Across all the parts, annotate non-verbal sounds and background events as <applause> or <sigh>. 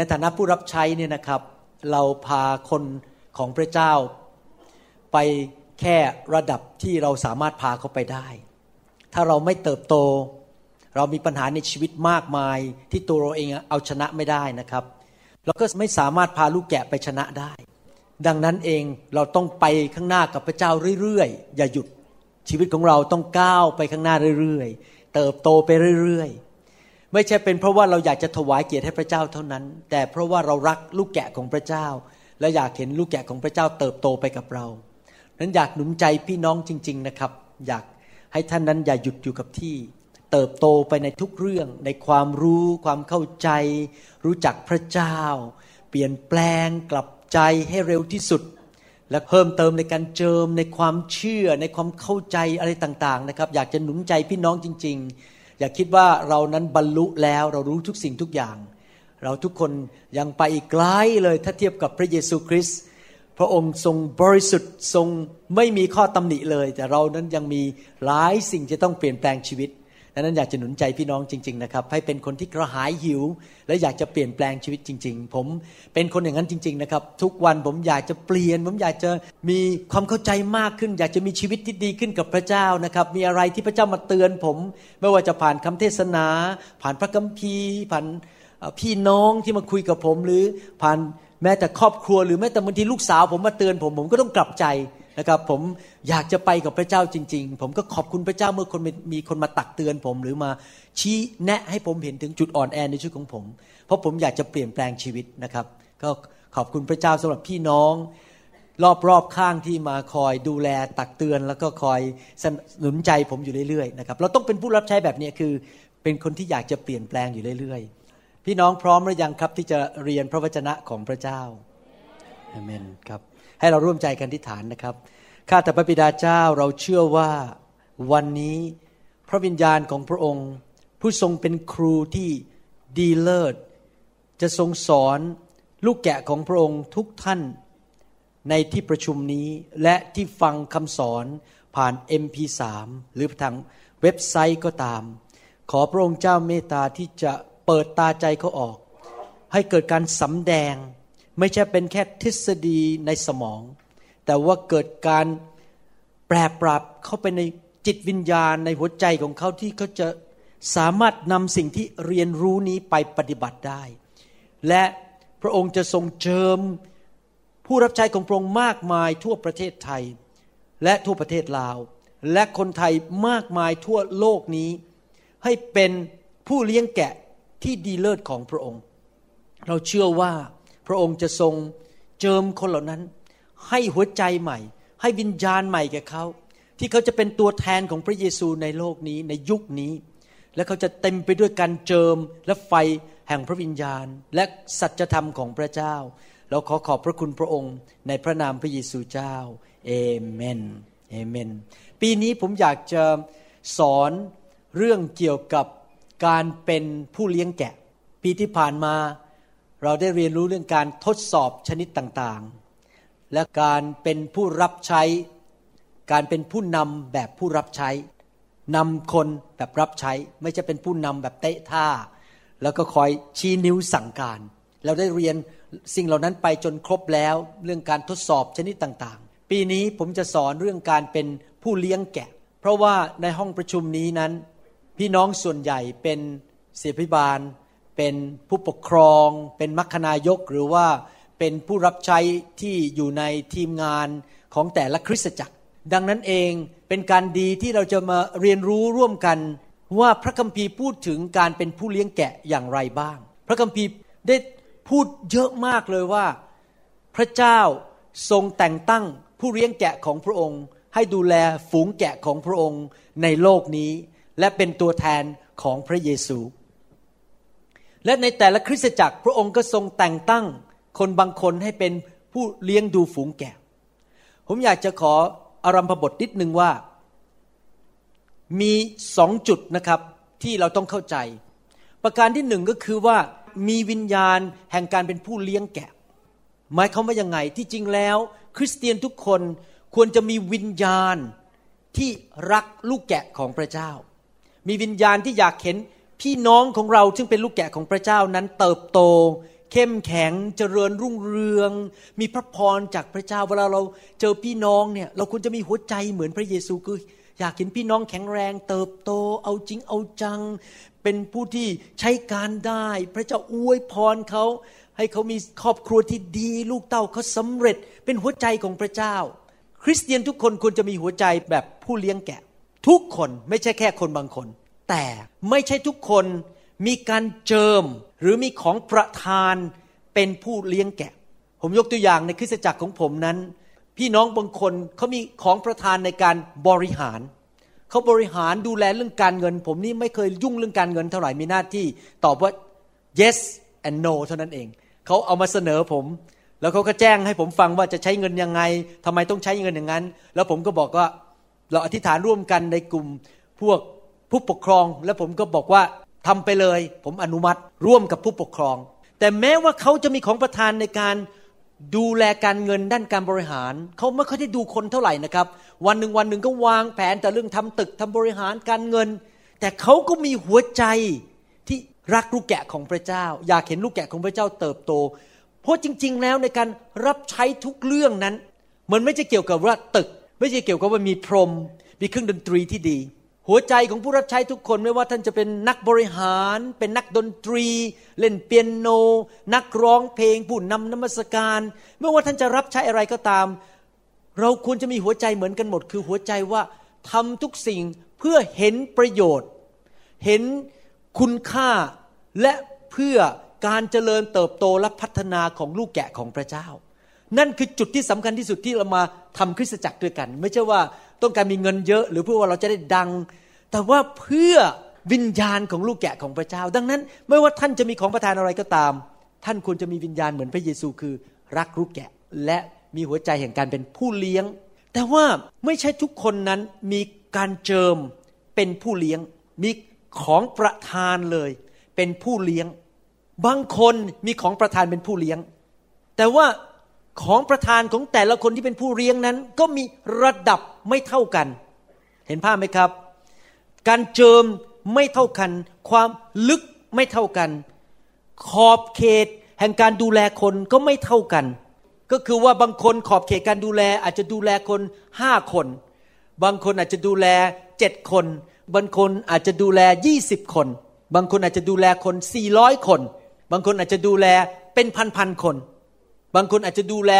ในฐานะผู้รับใช้เนี่ยนะครับ เราพาคนของพระเจ้า ไปแค่ระดับที่เราสามารถพาเขาไปได้ ถ้าเราไม่เติบโต เรามีปัญหาในชีวิตมากมาย ที่ตัวเราเองเอาชนะไม่ได้นะครับ เราก็ไม่สามารถพาลูกแกะไปชนะได้ ดังนั้นเองเราต้องไปข้างหน้ากับพระเจ้าเรื่อยๆอย่าหยุดชีวิตของเราต้องก้าวไปข้างหน้าเรื่อยๆ เติบโตไปเรื่อยๆ ไม่ใช่เป็นเพราะว่าเราอยากจะถวายเกียรติให้พระเจ้าเท่านั้น แต่เพราะว่าเรารักลูกแกะของพระเจ้า และอยากเห็นลูกแกะของพระเจ้าเติบโตไปกับเรานั้นอยากหนุนใจพี่น้องจริง ๆนะครับ อยากให้ท่านนั้นอย่าหยุดอยู่กับที่ เติบโตไปในทุกเรื่อง ในความรู้ความเข้าใจ รู้จักพระเจ้า เปลี่ยนแปลงกลับใจให้เร็วที่สุด และเพิ่มเติมในการเจิมในความเชื่อในความเข้าใจอะไรต่างๆนะครับ อยากจะหนุนใจพี่น้องจริง ๆ อย่าคิดว่าเรานั้นบรรลุแล้วเรารู้ทุกสิ่งทุกอย่าง เราทุกคนยังไปอีกไกลเลยถ้าเทียบกับพระเยซูคริสต์พระองค์ทรงบริสุทธิ์ทรงไม่มีข้อตำหนิเลย แต่เรานั้นยังมีหลายสิ่งจะต้องเปลี่ยนแปลงชีวิต ดังนั้นอยากจะหนุนใจพี่น้องจริง ๆ นะครับ ให้เป็นคนที่กระหายหิว และอยากจะเปลี่ยนแปลงชีวิตจริง ๆ ผมเป็นคนอย่างนั้นจริง ๆ นะครับ ทุกวันผมอยากจะเปลี่ยน ผมอยากจะมีความเข้าใจมากขึ้น อยากจะมีชีวิตที่ดีขึ้นกับพระเจ้านะครับ มีอะไรที่พระเจ้ามาเตือนผม ไม่ว่าจะผ่านคำเทศนา ผ่านพระคัมภีร์ผ่านพี่น้องที่มาคุยกับผมหรือผ่านแม้แต่ครอบครัว หรือแม้แต่บางทีลูกสาวผมมาเตือนผม ผมก็ต้องกลับใจ นะครับ ผมอยากจะไปกับพระเจ้าจริง ๆ ผมก็ขอบคุณพระเจ้าเมื่อคนมีคนมาตักเตือนผม หรือมาชี้แนะให้ผมเห็นถึงจุดอ่อนแอในชีวิตของผม เพราะผมอยากจะเปลี่ยนแปลงชีวิตนะครับ ก็ขอบคุณพระเจ้าสำหรับพี่น้อง รอบๆข้างที่มาคอยดูแลตักเตือน แล้วก็คอยสนุนใจผมอยู่เรื่อยๆนะครับเราต้องเป็นผู้รับใช้แบบนี้คือเป็นคนที่อยากจะเปลี่ยนแปลงอยู่เรื่อยๆ พี่น้องพร้อมหรือยังครับที่จะเรียนพระวจนะของพระเจ้าเอเมนครับ ให้เราร่วมใจกันที่ฐานนะครับ ข้าแต่พระบิดาเจ้าเราเชื่อว่าวันนี้พระวิญญาณของพระองค์ ผู้ทรงเป็นครูที่ดีเลิศ จะทรงสอนลูกแกะของพระองค์ทุกท่านในที่ประชุมนี้และที่ฟังคำสอนผ่าน MP3 หรือทางเว็บไซต์ก็ตาม ขอพระองค์เจ้าเมตตาที่จะเปิดตาใจเขาออก ให้เกิดการสำแดง ไม่ใช่เป็นแค่ทฤษฎีในสมอง แต่ว่าเกิดการแปรปรับเข้าไปในจิตวิญญาณในหัวใจของเขาที่เขาจะสามารถนำสิ่งที่เรียนรู้นี้ไปปฏิบัติได้ และพระองค์จะทรงเจิมผู้รับใช้ของพระองค์มากมายทั่วประเทศไทย และทั่วประเทศลาว และคนไทยมากมายทั่วโลกนี้ ให้เป็นผู้เลี้ยงแกะที่ดีเลิศของพระองค์ เราเชื่อว่า ระองค์จะทรงเจิมคนเหล่านั้น ให้หัวใจใหม่ ให้วิญญาณใหม่แก่เขา ที่เขาจะเป็นตัวแทนของพระเยซูในโลกนี้ในยุคนี้ และเขาจะเต็มไปด้วยการเจิมและไฟแห่งพระวิญญาณ และสัจธรรมของพระเจ้า เราขอขอบพระคุณพระองค์ในพระนามพระเยซูเจ้าเอเมนเอเมน ปีนี้ผมอยากจะสอนเรื่องเกี่ยวกับการเป็นผู้เลี้ยงแกะ ปีที่ผ่านมา เราได้เรียนรู้เรื่องการทดสอบชนิดต่างๆ และการเป็นผู้รับใช้ การเป็นผู้นำแบบผู้รับใช้นำคนแบบรับใช้ ไม่ใช่เป็นผู้นำแบบเตะท่า แล้วก็คอยชี้นิ้วสั่งการ เราได้เรียนสิ่งเหล่านั้นไปจนครบแล้วเรื่องการทดสอบชนิดต่างๆ ปีนี้ผมจะสอนเรื่องการเป็นผู้เลี้ยงแกะ เพราะว่าในห้องประชุมนี้นั้น พี่น้องส่วนใหญ่เป็นเสียพิบาล เป็นผู้ปกครอง เป็นมัคคณายกหรือว่าเป็นผู้รับใช้ที่อยู่ในทีมงานของแต่ละคริสตจักร ดังนั้นเองเป็นการดีที่เราจะมาเรียนรู้ร่วมกันว่าพระคัมภีร์พูดถึงการเป็นผู้เลี้ยงแกะอย่างไรบ้าง พระคัมภีร์ได้พูดเยอะมากเลยว่า พระเจ้าทรงแต่งตั้งผู้เลี้ยงแกะของพระองค์ ให้ดูแลฝูงแกะของพระองค์ในโลกนี้ และเป็นตัวแทนของพระเยซู และในแต่ละคริสตจักรพระองค์ก็ทรงแต่งตั้งคนบางคนให้เป็นผู้เลี้ยงดูฝูงแกะ ผมอยากจะขออารัมพบทนิดนึงว่า มีสองจุดนะครับที่เราต้องเข้าใจ ประการที่หนึ่งก็คือว่ามีวิญญาณแห่งการเป็นผู้เลี้ยงแกะ หมายความว่ายังไงที่จริงแล้ว คริสเตียนทุกคนควรจะมีวิญญาณที่รักลูกแกะของพระเจ้า มีวิญญาณที่อยากเห็น พี่น้องของเราซึ่งเป็นลูกแกะของพระเจ้านั้นเติบโต เข้มแข็งเจริญรุ่งเรือง มีพระพรจากพระเจ้าเวลาเราเจอพี่น้องเนี่ยเราควรจะมีหัวใจเหมือนพระเยซูคืออยากเห็นพี่น้องแข็งแรง เติบโต เอาจริงเอาจัง เป็นผู้ที่ใช้การได้ พระเจ้าอวยพรเขาให้เขามีครอบครัวที่ดี ลูกเต้าเขาสำเร็จเป็นหัวใจของพระเจ้า คริสเตียนทุกคนควรจะมีหัวใจแบบผู้เลี้ยงแกะ ทุกคนไม่ใช่แค่คนบางคน แต่ไม่ใช่ทุกคนมีการเจิมหรือมีของประทานเป็นผู้เลี้ยงแกะ ผมยกตัวอย่างในคริสตจักรของผมนั้น พี่น้องบางคนเขามีของประทานในการบริหารเขาบริหารดูแลเรื่องการเงิน ผมนี่ไม่เคยยุ่งเรื่องการเงินเท่าไหร่มีหน้าที่ตอบว่า yes and no เท่านั้นเองเขาเอามาเสนอผม แล้วเขาก็แจ้งให้ผมฟังว่าจะใช้เงินยังไงทำไมต้องใช้เงินอย่างนั้น แล้วผมก็บอกว่าเราอธิษฐานร่วมกันในกลุ่มพวก ผู้ปกครองแล้วผมก็บอกว่าทำไปเลย ผมอนุมัติร่วมกับผู้ปกครอง แต่แม้ว่าเขาจะมีของประทานในการดูแลการเงินด้านการบริหาร เขาไม่ค่อยได้ดูคนเท่าไหร่นะครับ วันหนึ่งวันหนึ่งก็วางแผนแต่เรื่องทำตึกทำบริหารการเงิน แต่เขาก็มีหัวใจที่รักลูกแกะของพระเจ้า อยากเห็นลูกแกะของพระเจ้าเติบโต เพราะจริง ๆ แล้วในการรับใช้ทุกเรื่องนั้น มันไม่ใช่เกี่ยวกับว่าตึก ไม่ใช่เกี่ยวกับว่ามีพรม มีเครื่องดนตรีที่ดี หัวใจของผู้รับใช้ทุกคนไม่ว่าท่านจะเป็นนักบริหาร เป็นนักดนตรี เล่นเปียโน นักร้องเพลง ผู้นำนมัสการไม่ว่าท่านจะรับใช้อะไรก็ตาม เราควรจะมีหัวใจเหมือนกันหมด คือหัวใจว่าทำทุกสิ่งเพื่อเห็นประโยชน์ เห็นคุณค่าและเพื่อการเจริญเติบโตและพัฒนาของลูกแกะของพระเจ้า นั่นคือจุดที่สำคัญที่สุดที่เรามาทำคริสตจักรด้วยกัน ไม่ใช่ว่า ต้องการมีเงินเยอะ หรือเพื่อว่าเราจะได้ดัง แต่ว่าเพื่อวิญญาณของลูกแกะของพระเจ้า ดังนั้น ไม่ว่าท่านจะมีของประทานอะไรก็ตาม ท่านควรจะมีวิญญาณเหมือนพระเยซูคือ รักลูกแกะ และมีหัวใจแห่งการเป็นผู้เลี้ยง แต่ว่าไม่ใช่ทุกคนนั้นมีการเจิมเป็นผู้เลี้ยง มีของประทานเลย เป็นผู้เลี้ยง บางคนมีของประทานเป็นผู้เลี้ยง แต่ว่า ของประทานของแต่ละคนที่เป็นผู้เลี้ยงนั้น ก็มีระดับไม่เท่ากัน เห็นภาพไหมครับ การเจิมไม่เท่ากัน ความลึกไม่เท่ากัน ขอบเขตแห่งการดูแลคนก็ไม่เท่ากัน ก็คือว่าบางคนขอบเขตการดูแลอาจจะดูแลคนห้าคน บางคนอาจจะดูแลเจ็ดคน บางคนอาจจะดูแลยี่สิบคน บางคนอาจจะดูแลคนสี่ร้อยคน บางคนอาจจะดูแลเป็นพันๆคน บางคนอาจจะดูแล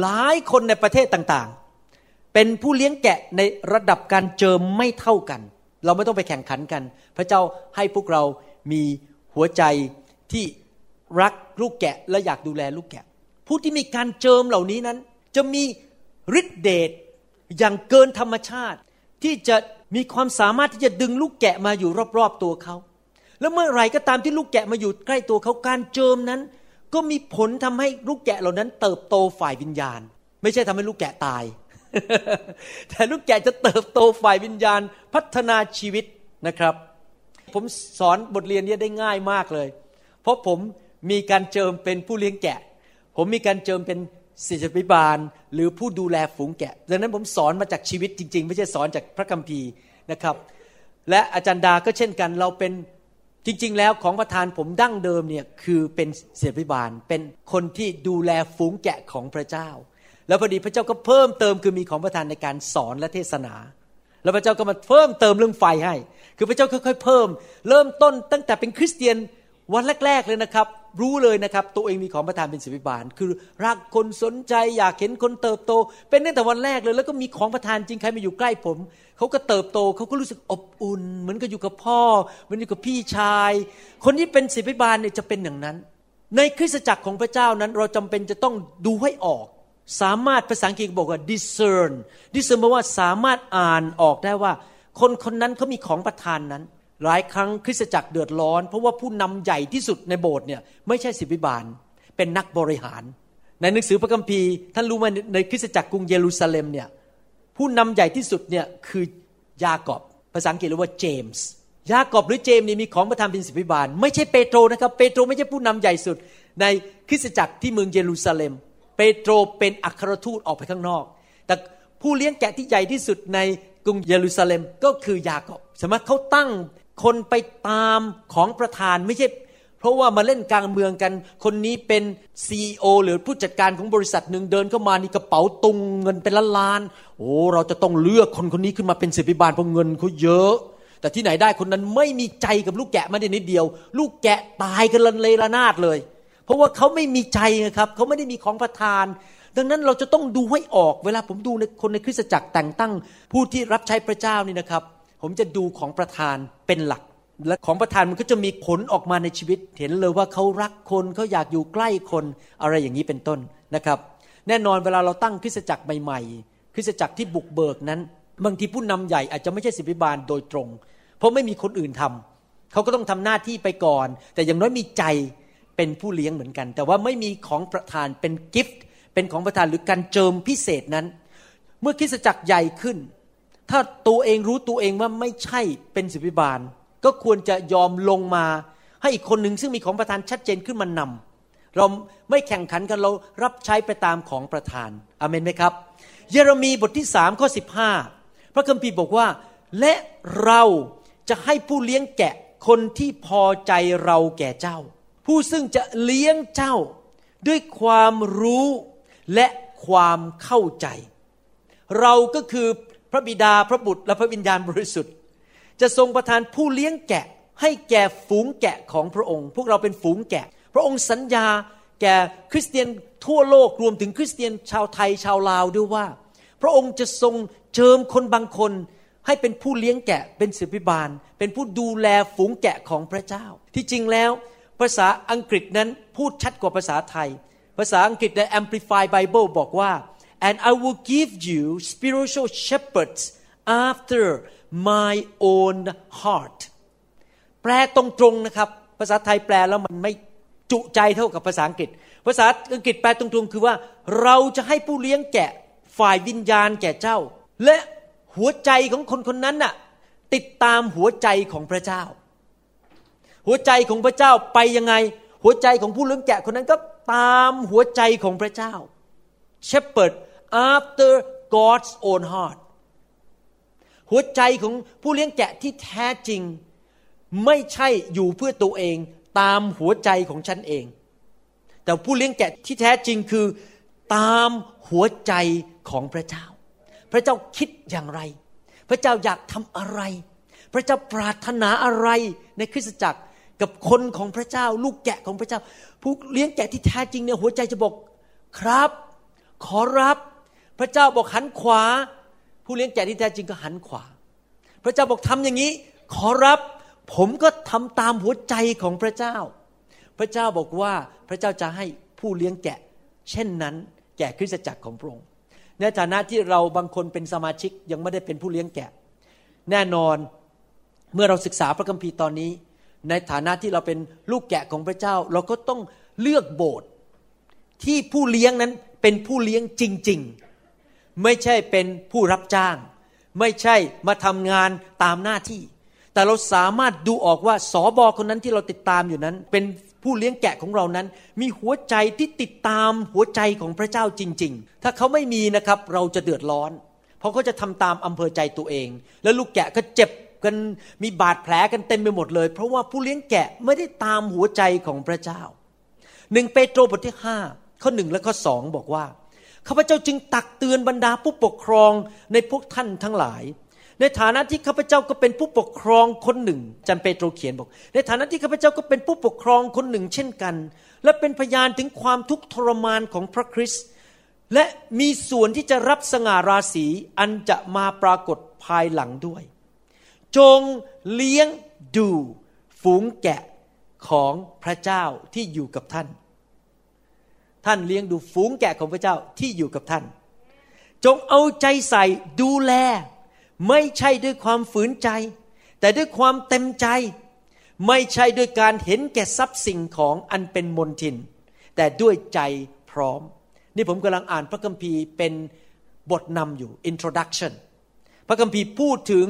หลายคนในประเทศต่างๆ เป็นผู้เลี้ยงแกะในระดับการเจิมไม่เท่ากัน เราไม่ต้องไปแข่งขันกัน พระเจ้าให้พวกเรามีหัวใจที่รักลูกแกะและอยากดูแลลูกแกะ ผู้ที่มีการเจิมเหล่านี้นั้น จะมีฤทธิเดชอย่างเกินธรรมชาติ ที่จะมีความสามารถที่จะดึงลูกแกะมาอยู่รอบๆตัวเขา แล้วเมื่อไหร่ก็ตามที่ลูกแกะมาอยู่ใกล้ตัวเขาการเจิมนั้น ก็มีผลทำให้ลูกแกะเหล่านั้น เติบโตฝ่ายวิญญาณ ไม่ใช่ทำให้ลูกแกะตาย แต่ลูกแกะจะเติบโตฝ่ายวิญญาณพัฒนาชีวิตนะครับ ผมสอนบทเรียนนี้ได้ง่ายมากเลย เพราะผมมีการเจิมเป็นผู้เลี้ยงแกะ ผมมีการเจิมเป็นศิษยพิบาล หรือผู้ดูแลฝูงแกะดังนั้นผมสอนมาจากชีวิตจริง ๆ ไม่ใช่สอนจากพระคัมภีร์นะครับ และอาจารย์ดาก็เช่นกันเราเป็น จริงๆ แล้วของประธานผมดั้งเดิมเนี่ยคือเป็นเสียพิบาล เป็นคนที่ดูแลฝูงแกะของพระเจ้า แล้วพอดีพระเจ้าก็เพิ่มเติมคือมีของประธานในการสอนและเทศนา แล้วพระเจ้าก็มาเพิ่มเติมเรื่องไฟให้ คือพระเจ้าค่อยๆเพิ่ม เริ่มต้นตั้งแต่เป็นคริสเตียน วันแรก ๆเลยนะครับ รู้เลยนะครับ ตัวเองมีของประทานเป็นศิบิบาล คือรักคนสนใจอยากเห็นคนเติบโต เป็นตั้งแต่วันแรกเลย แล้วก็มีของประทานจริงใครมาอยู่ใกล้ผมเขาก็เติบโตเขาก็รู้สึกอบอุ่น เหมือนกับอยู่กับพ่อ เหมือนอยู่กับพี่ชาย คนที่เป็นศิบิบาลเนี่ยจะเป็นอย่างนั้น ในคริสตจักรของพระเจ้านั้น เราจำเป็นจะต้องดูให้ออก สามารถภาษาอังกฤษบอกว่า discern discern แปลว่าสามารถอ่านออกได้ว่า คนคนนั้นเขามีของประทานนั้น หลายครั้งคริสตจักรเดือดร้อน เพราะว่าผู้นำใหญ่ที่สุดในโบสถ์เนี่ยไม่ใช่ศิบิบาล เป็นนักบริหาร ในหนังสือพระคัมภีร์ท่านรู้ไหมในคริสตจักรกรุงเยรูซาเล็มเนี่ยผู้นำใหญ่ที่สุดเนี่ยคือยากอบภาษาอังกฤษเรียกว่าเจมส์ยากอบหรือเจมส์นี่มีของประทานเป็นศิบิบาล ไม่ใช่เปโตรนะครับเปโตรไม่ใช่ผู้นำใหญ่สุด ในคริสตจักรที่เมืองเยรูซาเล็ม เปโตรเป็นอัครทูตออกไปข้างนอก แต่ผู้เลี้ยงแกะที่ใหญ่ที่สุดในกรุงเยรูซาเล็มก็คือยากอบสมมติเขาตั้ง คนไปตามของประธานไม่ใช่ เพราะว่ามาเล่นกลางเมืองกัน คนนี้เป็นซีอหรือผู้จัดการของบริษัทหนึ่งเดินเข้ามานี่กระเป๋าตุงเงินเป็นล้านล้านโอ้เราจะต้องเลือกคนคนนี้ขึ้นมาเป็นสิบิบาลเพราะเงินเขาเยอะ แต่ที่ไหนได้คนนั้นไม่มีใจกับลูกแกะม่ได้นิดเดียว ลูกแกะตายกันเลยระนาดเลย เพราะว่าเขาไม่มีใจนะครับเขาไม่ได้มีของประทานดังนั้นเราจะต้องดูให้ออกเวลาผมดูในคนในคริสตจักรแต่งตั้งผู้ที่รับใช้พระเจ้านี่นะครับ ผมจะดูของประธานเป็นหลัก และของประธานมันก็จะมีผลออกมาในชีวิต เห็นเลยว่าเขารักคนเขาอยากอยู่ใกล้คนอะไรอย่างนี้เป็นต้นนะครับ แน่นอนเวลาเราตั้งคริสตจักรใหม่ๆคริสตจักรที่บุกเบิกนั้น บางทีผู้นำใหญ่อาจจะไม่ใช่ศิบิบาลโดยตรง เพราะไม่มีคนอื่นทำเขาก็ต้องทำหน้าที่ไปก่อน แต่อย่างน้อยมีใจเป็นผู้เลี้ยงเหมือนกัน แต่ว่าไม่มีของประธานเป็นกิฟต์เป็นของประธานหรือการเจิมพิเศษนั้น เมื่อคริสตจักรใหญ่ขึ้น ถ้าตัวเองรู้ตัวเองว่าไม่ใช่เป็นศิบิบาล ก็ควรจะยอมลงมา ให้อีกคนหนึ่งซึ่งมีของประธานชัดเจนขึ้นมานำเราไม่แข่งขันกันเรารับใช้ไปตามของประธานอเมนไหมครับ เยเรมีบทที่สามข้อสิบห้าพระคัมภีร์บอกว่า และเราจะให้ผู้เลี้ยงแกะคนที่พอใจเราแก่เจ้า ผู้ซึ่งจะเลี้ยงเจ้าด้วยความรู้และความเข้าใจ เราก็คือ ระบิดาพระบุตรและพระวิญญาณบริสุทธิ์ จะทรงประทานผู้เลี้ยงแกะ ให้แก่ฝูงแกะของพระองค์ พวกเราเป็นฝูงแกะ พระองค์สัญญาแก่คริสเตียนทั่วโลกรวมถึงคริสเตียนชาวไทยชาวลาวด้วยว่า พระองค์จะทรงเจิมคนบางคน ให้เป็นผู้เลี้ยงแกะ เป็นศิบิบาล เป็นผู้ดูแลฝูงแกะของพระเจ้า ที่จริงแล้ว ภาษาอังกฤษนั้นพูดชัดกว่าภาษาไทย ภาษาอังกฤษใน Amplified Bible บอกว่า and I will give you spiritual shepherds after my own heart แปลตรงๆนะครับ ภาษาไทยแปลแล้วมันไม่จุใจเท่ากับภาษาอังกฤษ ภาษาอังกฤษแปลตรงๆ คือว่าเราจะให้ผู้เลี้ยงแกะฝ่ายวิญญาณแก่เจ้า และหัวใจของคนคนนั้นน่ะติดตามหัวใจของพระเจ้า หัวใจของพระเจ้าไปยังไง หัวใจของผู้เลี้ยงแกะคนนั้นก็ตามหัวใจของพระเจ้า shepherd after God's own heart หัวใจของผู้เลี้ยงแกะที่แท้จริง ไม่ใช่อยู่เพื่อตัวเองตามหัวใจของฉันเอง แต่ผู้เลี้ยงแกะที่แท้จริงคือตามหัวใจของพระเจ้า พระเจ้าคิดอย่างไร พระเจ้าอยากทำอะไร พระเจ้าปรารถนาอะไรในคริสตจักรกับคนของพระเจ้า ลูกแกะของพระเจ้า ผู้เลี้ยงแกะที่แท้จริงเนี่ยหัวใจจะบอกครับ ขอรับ พระเจ้าบอกหันขวา ผู้เลี้ยงแกะที่แท้จริงก็หันขวา พระเจ้าบอกทำอย่างนี้ ขอรับผมก็ทำตามหัวใจของพระเจ้า พระเจ้าบอกว่าพระเจ้าจะให้ผู้เลี้ยงแกะ เช่นนั้น แก่คริสตจักรของพระองค์ ในฐานะที่เราบางคนเป็นสมาชิกยังไม่ได้เป็นผู้เลี้ยงแกะ แน่นอนเมื่อเราศึกษาพระคัมภีร์ตอนนี้ ในฐานะที่เราเป็นลูกแกะของพระเจ้า เราก็ต้องเลือกโบสถ์ที่ผู้เลี้ยงนั้นเป็นผู้เลี้ยงจริง ๆ ไม่ใช่เป็นผู้รับจ้าง ไม่ใช่มาทำงานตามหน้าที่ แต่เราสามารถดูออกว่าสอบอคนนั้นที่เราติดตามอยู่นั้น เป็นผู้เลี้ยงแกะของเรานั้น มีหัวใจที่ติดตามหัวใจของพระเจ้าจริง ๆ ถ้าเขาไม่มีนะครับเราจะเดือดร้อน เพราะเขาจะทำตามอำเภอใจตัวเอง แล้วลูกแกะก็เจ็บกันมีบาดแผลกันเต็มไปหมดเลย เพราะว่าผู้เลี้ยงแกะไม่ได้ตามหัวใจของพระเจ้าหนึ่งเปโตรบทที่ห้าข้อหนึ่งและข้อสองบอกว่า ข้าพเจ้าจึงตักเตือนบรรดาผู้ปกครองในพวกท่านทั้งหลาย ในฐานะที่ข้าพเจ้าก็เป็นผู้ปกครองคนหนึ่งจันเปโตรเขียนบอก ในฐานะที่ข้าพเจ้าก็เป็นผู้ปกครองคนหนึ่งเช่นกัน และเป็นพยานถึงความทุกข์ทรมานของพระคริสต์และมีส่วนที่จะรับสง่าราศีอันจะมาปรากฏภายหลังด้วย จงเลี้ยงดูฝูงแกะของพระเจ้าที่อยู่กับท่าน ท่านเลี้ยงดูฝูงแกะของพระเจ้าที่อยู่กับท่าน จงเอาใจใส่ดูแล ไม่ใช่ด้วยความฝืนใจ แต่ด้วยความเต็มใจ ไม่ใช่ด้วยการเห็นแก่ทรัพย์สิ่งของอันเป็นมนทิน แต่ด้วยใจพร้อม นี่ผมกำลังอ่านพระคัมภีร์เป็นบทนำอยู่ introduction พระคัมภีร์พูดถึง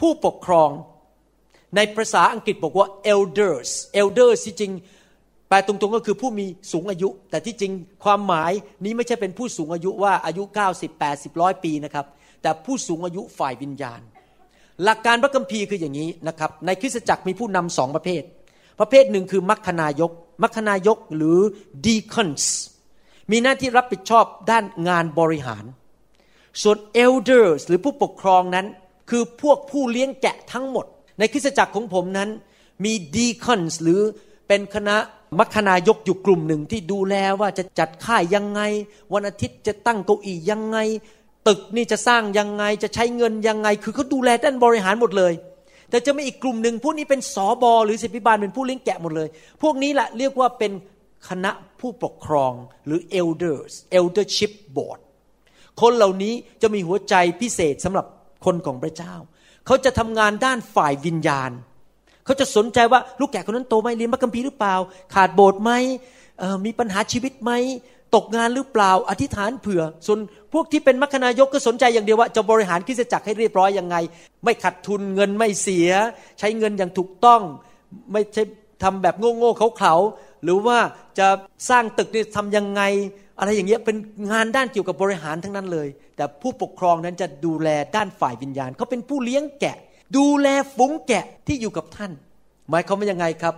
ผู้ปกครอง ในภาษาอังกฤษบอกว่า elders elders ที่จริง แปลตรงๆก็คือผู้มีสูงอายุ แต่ที่จริงความหมายนี้ไม่ใช่เป็นผู้สูงอายุว่าอายุ 90 80ร้อยปีนะครับ แต่ผู้สูงอายุฝ่ายวิญญาณ หลักการพระคัมภีร์คืออย่างนี้นะครับ ในคริสตจักรมีผู้นำสองประเภท ประเภทหนึ่งคือมัคคณายก มัคคณายกหรือ deacons มีหน้าที่รับผิดชอบด้านงานบริหาร ส่วน elders หรือผู้ปกครองนั้น คือพวกผู้เลี้ยงแกะทั้งหมด ในคริสตจักรของผมนั้นมี deacons หรือเป็นคณะ มัคณายกอยู่กลุ่มหนึ่งที่ดูแลว่าจะจัดค่ายยังไง วันอาทิตย์จะตั้งเก้าอี้ยังไง ตึกนี่จะสร้างยังไงจะใช้เงินยังไง คือเขาดูแลด้านบริหารหมดเลย แต่จะมีอีกกลุ่มหนึ่งพวกนี้เป็นสอบอหรือสิบิบาลเป็นผู้เลี้ยงแกะหมดเลย พวกนี้แหละเรียกว่าเป็นคณะผู้ปกครองหรือ elders eldership board คนเหล่านี้จะมีหัวใจพิเศษสำหรับคนของพระเจ้า เขาจะทำงานด้านฝ่ายวิญญาณ เขาจะสนใจว่าลูกแกะคนนั้นโตไหมเรียนพระคัมภีร์หรือเปล่า ขาดโบสถ์ไหมมีปัญหาชีวิตไหมตกงานหรือเปล่าอธิษฐานเผื่อ ส่วนพวกที่เป็นมัคคณายกก็สนใจอย่างเดียวว่าจะบริหารคริสตจักรให้เรียบร้อยยังไง ไม่ขัดทุนเงินไม่เสีย ใช้เงินอย่างถูกต้อง ไม่ใช่ทำแบบโง่ๆเขาเขาหรือว่าจะสร้างตึกนี่ทำยังไง อะไรอย่างเงี้ยเป็นงานด้านเกี่ยวกับบริหารทั้งนั้นเลย แต่ผู้ปกครองนั้นจะดูแลด้านฝ่ายวิญญาณเขาเป็นผู้เลี้ยงแกะ ดูแลฝูงแกะที่อยู่กับท่าน หมายความว่ายังไงครับ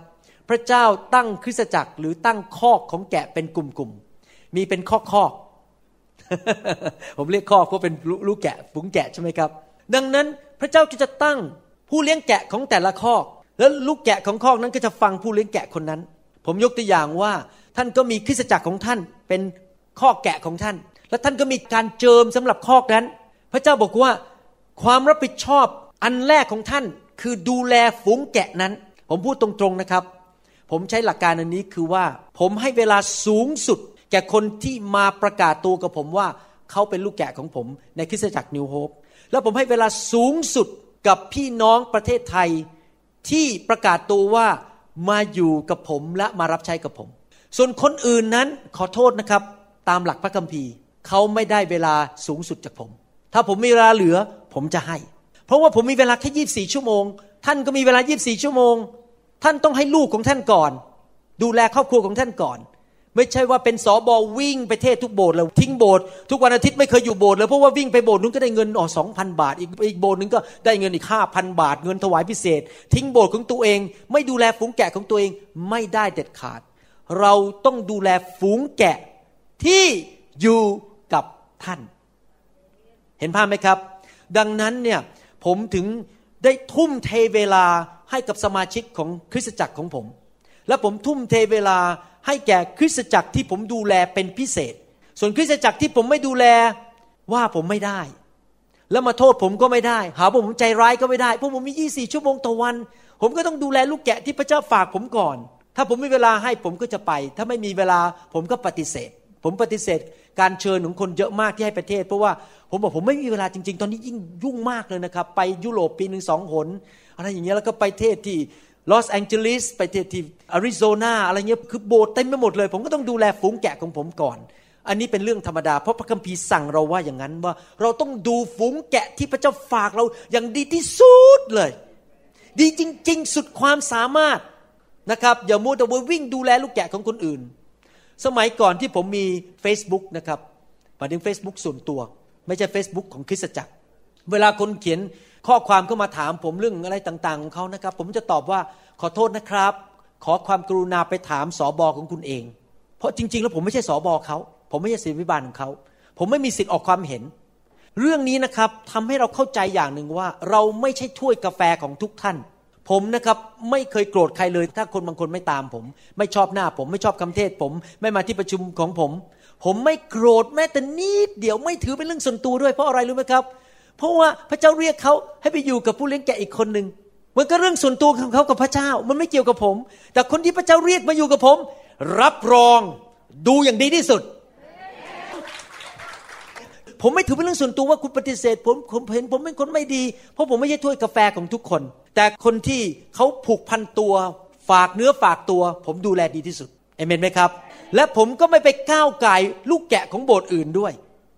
พระเจ้าตั้งคริสตจักรหรือตั้งคอกของแกะเป็นกลุ่มๆมีเป็นคอกคอกผมเรียกคอกเพราะเป็นลูกแกะฝูงแกะใช่ไหมครับ ดังนั้นพระเจ้าก็จะตั้งผู้เลี้ยงแกะของแต่ละคอก แล้วลูกแกะของคอกนั้นก็จะฟังผู้เลี้ยงแกะคนนั้น ผมยกตัวอย่างว่าท่านก็มีคริสตจักรของท่าน เป็นคอกแกะของท่าน และท่านก็มีการเจิมสำหรับคอกนั้น พระเจ้าบอกว่าความรับผิดชอบ อันแรกของท่านคือดูแลฝูงแกะนั้น ผมพูดตรงๆนะครับ ผมใช้หลักการอันนี้คือว่า ผมให้เวลาสูงสุด แก่คนที่มาประกาศตัวกับผมว่าเขาเป็นลูกแกะของผมในคริสตจักรนิวโฮปแล้วผมให้เวลาสูงสุดกับพี่น้องประเทศไทยที่ประกาศตัวว่ามาอยู่กับผมและมารับใช้กับผม ส่วนคนอื่นนั้นขอโทษนะครับ ตามหลักพระคัมภีร์เขาไม่ได้เวลาสูงสุดจากผม ถ้าผมมีเวลาเหลือผมจะให้ เพราะว่าผมมีเวลาแค่ยีิบสี่ชั่วโมง ท่านก็มีเวลายีิบสี่ชั่วโมง ท่านต้องให้ลูกของท่านก่อน ดูแลครอบครัวของท่านก่อน ไม่ใช่ว่าเป็นสอบอวิ่งไปเทศทุกโบสถ์แล้วทิ้งโบสถ์ทุกวันอาทิตย์ไม่เคยอยู่โบสถ์เลยเพราะว่าวิ่งไปโบสถ์นึงก็ได้เงินอ๋อสองพันบาท อีกอีกโบสถ์นึงก็ได้เงินอีกห้าพันบาท เงินถวายพิเศษ ทิ้งโบสถ์ของตัวเอง ไม่ดูแลฝูงแกะของตัวเองไม่ได้เด็ดขาด เราต้องดูแลฝูงแกะที่อยู่กับท่าน เห็นภาพไหมครับ ดังนั้นเนี่ย ผมถึงได้ทุ่มเทเวลาให้กับสมาชิกของคริสตจักรของผม และผมทุ่มเทเวลาให้แก่คริสตจักรที่ผมดูแลเป็นพิเศษ ส่วนคริสตจักรที่ผมไม่ดูแลว่าผมไม่ได้ แล้วมาโทษผมก็ไม่ได้ หาว่าผมใจร้ายก็ไม่ได้เพราะผมมี 24 ชั่วโมงต่อวัน ผมก็ต้องดูแลลูกแกะที่พระเจ้าฝากผมก่อน ถ้าผมมีเวลาให้ผมก็จะไป ถ้าไม่มีเวลาผมก็ปฏิเสธ ผมปฏิเสธการเชิญของคนเยอะมากที่ให้ประเทศ เพราะว่าผมบอกผมไม่มีเวลาจริง ๆ ตอนนี้ยิ่งยุ่งมากเลยนะครับ ไปยุโรปปีหนึ่งสองหนอะไรอย่างเงี้ยแล้วก็ไปเทศที่ลอสแองเจลิสไปเทศที่อาริโซนาอะไรเงี้ยคือโบสถ์เต็มไปหมดเลย ผมก็ต้องดูแลฝูงแกะของผมก่อน อันนี้เป็นเรื่องธรรมดา เพราะพระคัมภีร์สั่งเราว่าอย่างนั้นว่า เราต้องดูฝูงแกะที่พระเจ้าฝากเราอย่างดีที่สุดเลย ดีจริง ๆ สุดความสามารถนะครับอย่ามัวแต่วิ่งดูแลลูกแกะของคนอื่น สมัยก่อนที่ผมมี Facebook นะครับหมายถึง Facebook ส่วนตัว ไม่ใช่ Facebook ของคริสตจักร เวลาคนเขียนข้อความเข้ามาถามผมเรื่องอะไรต่างๆของเขานะครับ ผมจะตอบว่าขอโทษนะครับ ขอความกรุณาไปถามสอบอของคุณเอง เพราะจริง ๆ แล้วผมไม่ใช่สอบอเขา ผมไม่ใช่ศิลปิบาลของเขา ผมไม่มีสิทธิ์ออกความเห็น เรื่องนี้นะครับทำให้เราเข้าใจอย่างหนึ่งว่า เราไม่ใช่ถ้วยกาแฟของทุกท่าน ผมนะครับไม่เคยโกรธใครเลย ถ้าคนบางคนไม่ตามผม ไม่ชอบหน้าผมไม่ชอบคำเทศ ผมไม่มาที่ประชุมของผม ผมไม่โกรธแม้แต่นิดเดียวไม่ถือเป็นเรื่องส่วนตัวด้วยเพราะอะไรรู้ไหมครับ เพราะว่าพระเจ้าเรียกเขาให้ไปอยู่กับผู้เลี้ยงแกะอีกคนหนึ่งมันก็เรื่องส่วนตัวของเขากับพระเจ้า มันไม่เกี่ยวกับผม แต่คนที่พระเจ้าเรียกมาอยู่กับผม รับรองดูอย่างดีที่สุด ผมไม่ถือเป็นเรื่องส่วนตัวว่าคุณปฏิเสธ ผมผมเห็นผมเป็นคนไม่ดี เพราะผมไม่ใช่ถ้วยกาแฟของทุกคน แต่คนที่เขาผูกพันตัวฝากเนื้อฝากตัว ผมดูแลดีที่สุดเอเมนไหมครับ และผมก็ไม่ไปก้าวไก่ลูกแกะของโบสถ์อื่นด้วย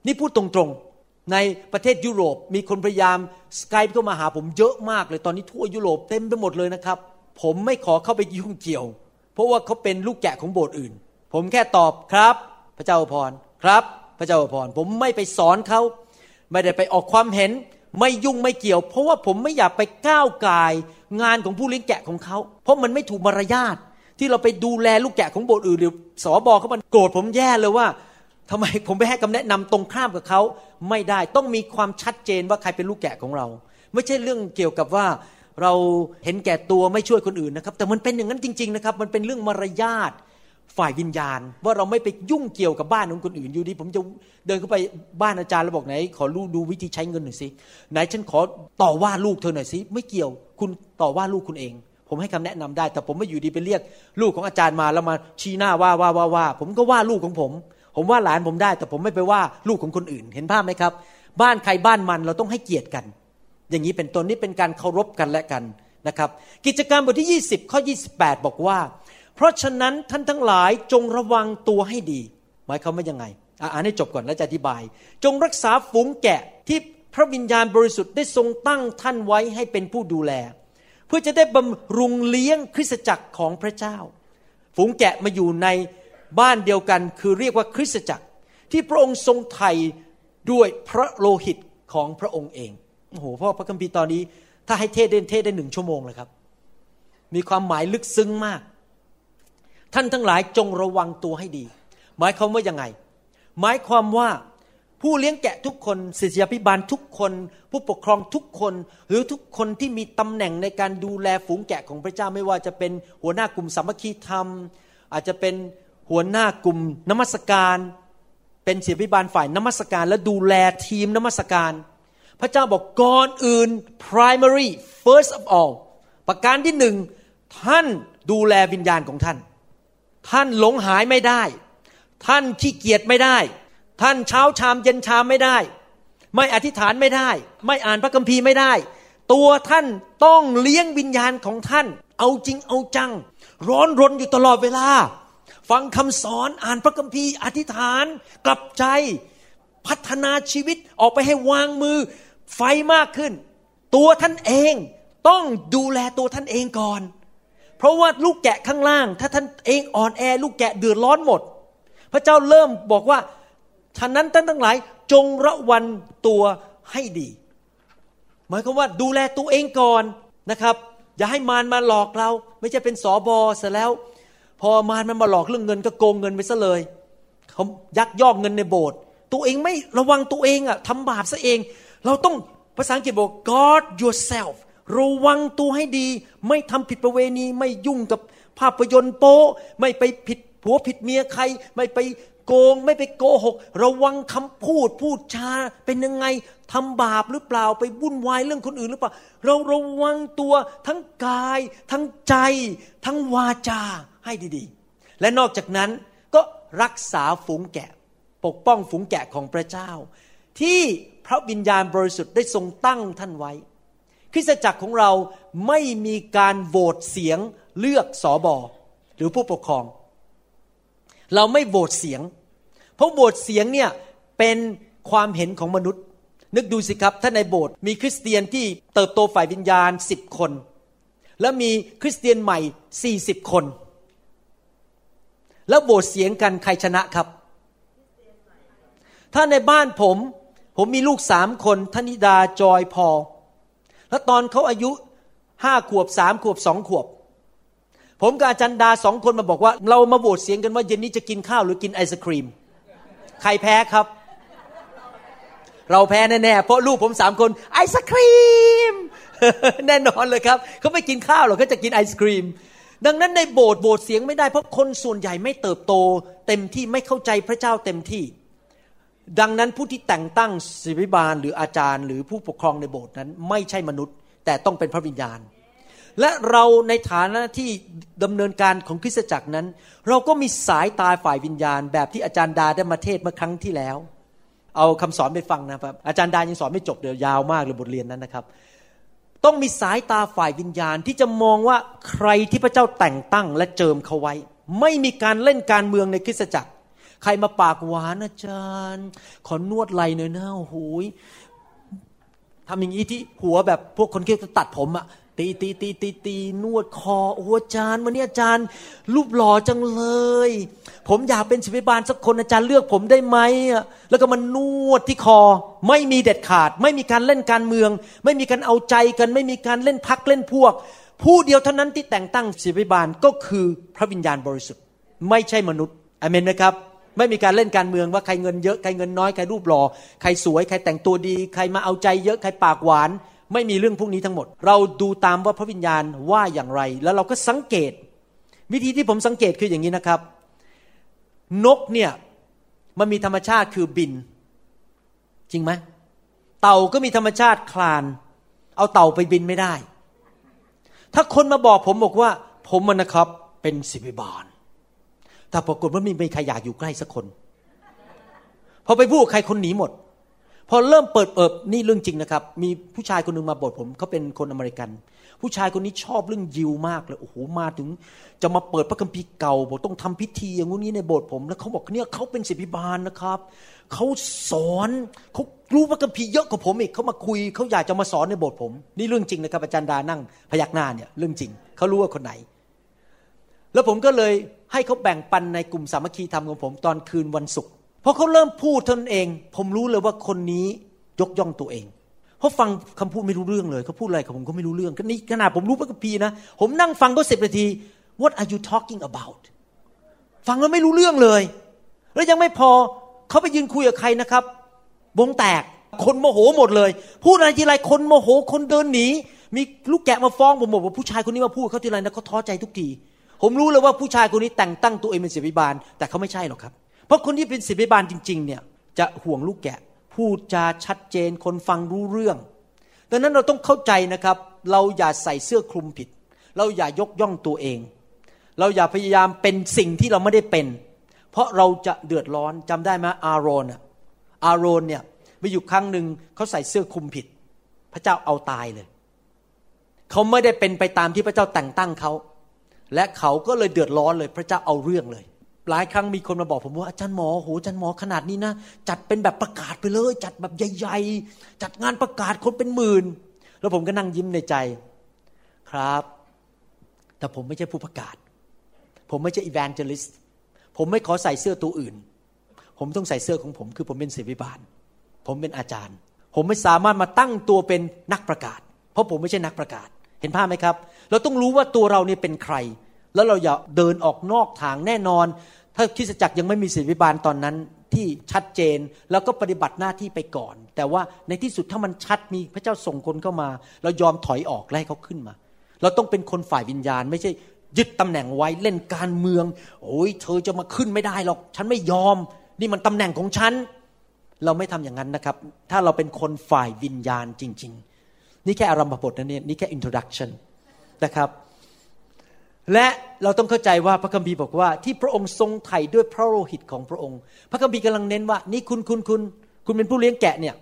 นี่พูดตรงๆ ในประเทศยุโรปมีคนพยายามสกายเข้ามาหาผมเยอะมากเลยตอนนี้ทั่วยุโรปเต็มไปหมดเลยนะครับ ผมไม่ขอเข้าไปยุ่งเกี่ยว เพราะว่าเขาเป็นลูกแกะของโบสถ์อื่น ผมแค่ตอบครับ พระเจ้าอพรครับ พระเจ้าอพรผมไม่ไปสอนเขาไม่ได้ไปออกความเห็น ไม่ยุ่งไม่เกี่ยว เพราะว่าผมไม่อยากไปก้าวกายงานของผู้เลี้ยงแกะของเขา เพราะมันไม่ถูกมารยาทที่เราไปดูแลลูกแกะของโบสถ์อื่นหรือสอบอเขามันโกรธผมแย่เลยว่าทำไมผมไปให้คำแนะนำตรงข้ามกับเขาไม่ได้ต้องมีความชัดเจนว่าใครเป็นลูกแกะของเรา ไม่ใช่เรื่องเกี่ยวกับว่าเราเห็นแก่ตัวไม่ช่วยคนอื่นนะครับ แต่มันเป็นอย่างนั้นจริง ๆนะครับ มันเป็นเรื่องมารยาท ฝ่ายวิญญาณ ว่าเราไม่ไปยุ่งเกี่ยวกับบ้านของคนอื่นอยู่ดีผมจะเดินเข้าไปบ้านอาจารย์แล้วบอกไหน ขอรู้ดูวิธีใช้เงินหน่อยสิไหนฉันขอต่อว่าลูกเธอหน่อยสิไม่เกี่ยว คุณต่อว่าลูกคุณเอง ผมให้คำแนะนำได้ แต่ผมไม่อยู่ดีไปเรียก ลูกของอาจารย์มาแล้วมาชี้หน้าว่าว่าว่าว่าผมก็ว่าลูกของผม ผมว่าหลานผมได้ แต่ผมไม่ไปว่าลูกของคนอื่น เห็นภาพไหมครับ บ้านใครบ้านมันเราต้องให้เกียรติกัน อย่างนี้เป็นต้นนี่เป็นการเคารพกันและกันนะครับ กิจการมบทที่ 20 ข้อ 28 บอกว่า ราะฉะนั้นท่านทั้งหลายจงระวังตัวให้ดี หมายความว่ายังไง อ่านให้จบก่อนแล้วจะอธิบาย จงรักษาฝูงแกะที่พระวิญญาณบริสุทธิ์ได้ทรงตั้งท่านไว้ให้เป็นผู้ดูแล เพื่อจะได้บำรุงเลี้ยงคริสตจักรของพระเจ้า ฝูงแกะมาอยู่ในบ้านเดียวกันคือเรียกว่าคริสตจักร ที่พระองค์ทรงไถ่ด้วยพระโลหิตของพระองค์เองโอ้โหพ่อพระคัมภีร์ตอนนี้ ถ้าให้เทศเด่นเทศได้หนึ่งชั่วโมงเลยครับ มีความหมายลึกซึ้งมาก ท่านทั้งหลายจงระวังตัวให้ดี หมายความว่ายังไง หมายความว่าผู้เลี้ยงแกะทุกคนศิษยาพิบาลทุกคน ผู้ปกครองทุกคน หรือทุกคนที่มีตำแหน่งในการดูแลฝูงแกะของพระเจ้าไม่ว่าจะเป็นหัวหน้ากลุ่มสามัคคีธรรม อาจจะเป็นหัวหน้ากลุ่มนมัสการ เป็นศิษยาพิบาลฝ่ายนมัสการ และดูแลทีมนมัสการ พระเจ้าบอกก่อนอื่น primary first of all ประการที่หนึ่งท่านดูแลวิญญาณของท่าน ท่านหลงหายไม่ได้ ท่านขี้เกียจไม่ได้ ท่านเช้าชามเย็นชามไม่ได้ ไม่อธิษฐานไม่ได้ ไม่อ่านพระคัมภีร์ไม่ได้ ตัวท่านต้องเลี้ยงวิญญาณของท่าน เอาจริงเอาจัง ร้อนรนอยู่ตลอดเวลา ฟังคำสอนอ่านพระคัมภีร์อธิษฐาน กลับใจพัฒนาชีวิตออกไปให้วางมือไฟมากขึ้น ตัวท่านเองต้องดูแลตัวท่านเองก่อน เพราะว่าลูกแกะข้างล่าง ถ้าท่านเองอ่อนแอลูกแกะเดือดร้อนหมด พระเจ้าเริ่มบอกว่าฉะนั้นท่านทั้งหลายจงระวังตัวให้ดี หมายความว่าดูแลตัวเองก่อนนะครับ อย่าให้มารมาหลอกเรา ไม่ใช่เป็นสอบอเสร็จแล้ว พอมารมันมาหลอกเรื่องเงินก็โกงเงินไปซะเลยเขายักยอกเงินในโบสถ์ตัวเองไม่ระวังตัวเองอะทำบาปซะเอง เราต้องภาษาอังกฤษบอก guard yourself ระวังตัวให้ดี ไม่ทำผิดประเวณี ไม่ยุ่งกับภาพยนตร์โป๊ไม่ไปผิดผัวผิดเมียใคร ไม่ไปโกง ไม่ไปโกหก ระวังคำพูดพูดจาเป็นยังไงทำบาปหรือเปล่าไปวุ่นวายเรื่องคนอื่นหรือเปล่า เราระวังตัวทั้งกาย ทั้งใจ ทั้งวาจาให้ดีๆ และนอกจากนั้นก็รักษาฝูงแกะ ปกป้องฝูงแกะของพระเจ้า ที่พระวิญญาณบริสุทธิ์ได้ทรงตั้งท่านไว้ คริสตจักรของเราไม่มีการโหวตเสียงเลือกสอบอหรือผู้ปกครอง เราไม่โหวตเสียง เพราะโหวตเสียงเนี่ยเป็นความเห็นของมนุษย์ นึกดูสิครับถ้าในโบสถ์มีคริสเตียนที่เติบโตฝ่ายวิญญาณสิบคน แล้วมีคริสเตียนใหม่สี่สิบคน แล้วโหวตเสียงกันใครชนะครับ ถ้าในบ้านผม ผมมีลูกสามคนธนิดาจอยพอ แล้วตอนเขาอายุห้าขวบสามขวบสองขวบ ผมกับอาจารย์ดาสองคนมาบอกว่า เรามาโหวตเสียงกันว่าเย็นนี้จะกินข้าวหรือกินไอศครีม ใครแพ้ครับ เราแพ้แน่ๆเพราะลูกผมสามคนไอศครีม แน่นอนเลยครับเขาไม่กินข้าวหรอกเขาจะกินไอศครีมดังนั้นในโบสถ์โบสถ์เสียงไม่ได้เพราะคนส่วนใหญ่ไม่เติบโต เต็มที่ไม่เข้าใจพระเจ้าเต็มที่ ดังนั้นผู้ที่แต่งตั้งศิบิบาลหรืออาจารย์ หรือผู้ปกครองในโบสถ์นั้น ไม่ใช่มนุษย์ แต่ต้องเป็นพระวิญญาณ และเราในฐานะที่ดำเนินการของคริสตจักรนั้น เราก็มีสายตาฝ่ายวิญญาณ แบบที่อาจารย์ดาได้มาเทศเมื่อครั้งที่แล้ว เอาคำสอนไปฟังนะครับ อาจารย์ดายังสอนไม่จบเดี๋ยวยาวมากเลยบทเรียนนั้นนะครับ ต้องมีสายตาฝ่ายวิญญาณที่จะมองว่าใครที่พระเจ้าแต่งตั้งและเจิมเขาไว้ ไม่มีการเล่นการเมืองในคริสตจักร ใครมาปากหวานอาจารย์ ขอนวดไหลหน่อยนะโอ้โหทำอย่างนี้ที่หัวแบบพวกคนเกี่ตัดผมอะตีตีตีตีตีนวดคอโอ้อาจารย์วันนี้อาจารย์ รูปหล่อจังเลย ผมอยากเป็นศิบิบาลสักคนอาจารย์เลือกผมได้ไหมแล้วก็มันนวดที่คอ ไม่มีเด็ดขาด ไม่มีการเล่นการเมือง ไม่มีการเอาใจกัน ไม่มีการเล่นพักเล่นพวก ผู้เดียวเท่านั้นที่แต่งตั้งศิบิบาลก็คือพระวิญญาณบริสุทธิ์ ไม่ใช่มนุษย์อเมนนะครับ ไม่มีการเล่นการเมืองว่าใครเงินเยอะใครเงินน้อยใครรูปหล่อใครสวยใครแต่งตัวดี ใครมาเอาใจเยอะใครปากหวาน ไม่มีเรื่องพวกนี้ทั้งหมด เราดูตามว่าพระวิญญาณว่าอย่างไร แล้วเราก็สังเกต วิธีที่ผมสังเกตคืออย่างนี้นะครับ นกเนี่ยมันมีธรรมชาติคือบิน จริงไหมเต่าก็มีธรรมชาติคลาน เอาเต่าไปบินไม่ได้ ถ้าคนมาบอกผมบอกว่า ผมมันนะครับเป็นสิบิบาล แต่ปรากฏว่าไม่มีใครอยากอยู่ใกล้สักคน พอไปพูดใครคนหนีหมด พอเริ่มเปิดเอิบนี่เรื่องจริงนะครับ มีผู้ชายคนหนึ่งมาบอกผมเขาเป็นคนอเมริกัน ผู้ชายคนนี้ชอบเรื่องยิวมากเลยโอ้โหมาถึง จะมาเปิดพระคัมภีร์เก่าบอกต้องทำพิธีอย่างงี้ในโบสถ์ผม แล้วเขาบอกเนี่ยเขาเป็นศิบิบาลนะครับเขาสอนเขารู้พระคัมภีร์เยอะกว่าผมอีกเขามาคุยเขาอยากจะมาสอนในโบสถ์ผม นี่เรื่องจริงนะครับอาจารย์ดานั่งพยักหน้าเนี่ยเรื่องจริงเขารู้ว่าคนไหน แล้วผมก็เลยให้เขาแบ่งปันในกลุ่มสามัคคีธรรมของผมตอนคืนวันศุกร์พอเขาเริ่มพูดตนเอง ผมรู้เลยว่าคนนี้ยกย่องตัวเองเพราะฟังคำพูดไม่รู้เรื่องเลยเขาพูดอะไรกับผมก็ไม่รู้เรื่องนี่ขนาดผมรู้พระคัมภีร์นะผมนั่งฟังก็สิบนาที What are you talking about ฟังแล้วไม่รู้เรื่องเลย แล้วยังไม่พอเขาไปยืนคุยกับใครนะครับวงแตกคนโมโหหมดเลย พูดอะไรทีไรคนโมโหคนเดินหนีมีลูกแกะมาฟ้องผมบอกว่าผู้ชายคนนี้มาพูดเขาทีไรนะเขาท้อใจทุกที ผมรู้เลยว่าผู้ชายคนนี้แต่งตั้งตัวเองเป็นศิบิบาล แต่เขาไม่ใช่หรอกครับ เพราะคนที่เป็นศิบิบาลจริง ๆ เนี่ยจะห่วงลูกแกะ พูดจาชัดเจนคนฟังรู้เรื่อง ดังนั้นเราต้องเข้าใจนะครับ เราอย่าใส่เสื้อคลุมผิด เราอย่ายกย่องตัวเอง เราอย่าพยายามเป็นสิ่งที่เราไม่ได้เป็น เพราะเราจะเดือดร้อนจำได้ไหมอารอนอะอารอนเนี่ยมีอยู่ครั้งหนึ่งเขาใส่เสื้อคลุมผิด พระเจ้าเอาตายเลย เขาไม่ได้เป็นไปตามที่พระเจ้าแต่งตั้งเขา และเขาก็เลยเดือดร้อนเลย พระเจ้าเอาเรื่องเลย หลายครั้งมีคนมาบอกผมว่าอาจารย์หมอโหอาจารย์หมอขนาดนี้นะ จัดเป็นแบบประกาศไปเลย จัดแบบใหญ่ๆจัดงานประกาศคนเป็นหมื่น แล้วผมก็นั่งยิ้มในใจครับ แต่ผมไม่ใช่ผู้ประกาศ ผมไม่ใช่อีแวนเจลิสผมไม่ขอใส่เสื้อตัวอื่น ผมต้องใส่เสื้อของผม คือผมเป็นศิวิบาล ผมเป็นอาจารย์ ผมไม่สามารถมาตั้งตัวเป็นนักประกาศ เพราะผมไม่ใช่นักประกาศ เห็นภาพไหมครับ เราต้องรู้ว่าตัวเราเนี่ยเป็นใคร แล้วเราอย่าเดินออกนอกทางแน่นอน ถ้าคริสจักรยังไม่มีศิริบาลตอนนั้นที่ชัดเจนแล้วก็ปฏิบัติหน้าที่ไปก่อน แต่ว่าในที่สุดถ้ามันชัดมีพระเจ้าส่งคนเข้ามา เรายอมถอยออกไล่เขาขึ้นมา เราต้องเป็นคนฝ่ายวิญญาณ ไม่ใช่ยึดตำแหน่งไว้เล่นการเมือง โอ้ยเธอจะมาขึ้นไม่ได้หรอก ฉันไม่ยอม นี่มันตำแหน่งของฉัน เราไม่ทำอย่างนั้นนะครับ ถ้าเราเป็นคนฝ่ายวิญญาณจริง ๆ นี่แค่อารัมพบทนะเนี่ยนี่แค่ introduction นะครับ และเราต้องเข้าใจว่าพระคัมภีร์บอกว่า ที่พระองค์ทรงไถ่ด้วยพระโลหิตของพระองค์ พระคัมภีร์กำลังเน้นว่า นี่คุณคุณคุณคุณเป็นผู้เลี้ยงแกะเนี่ย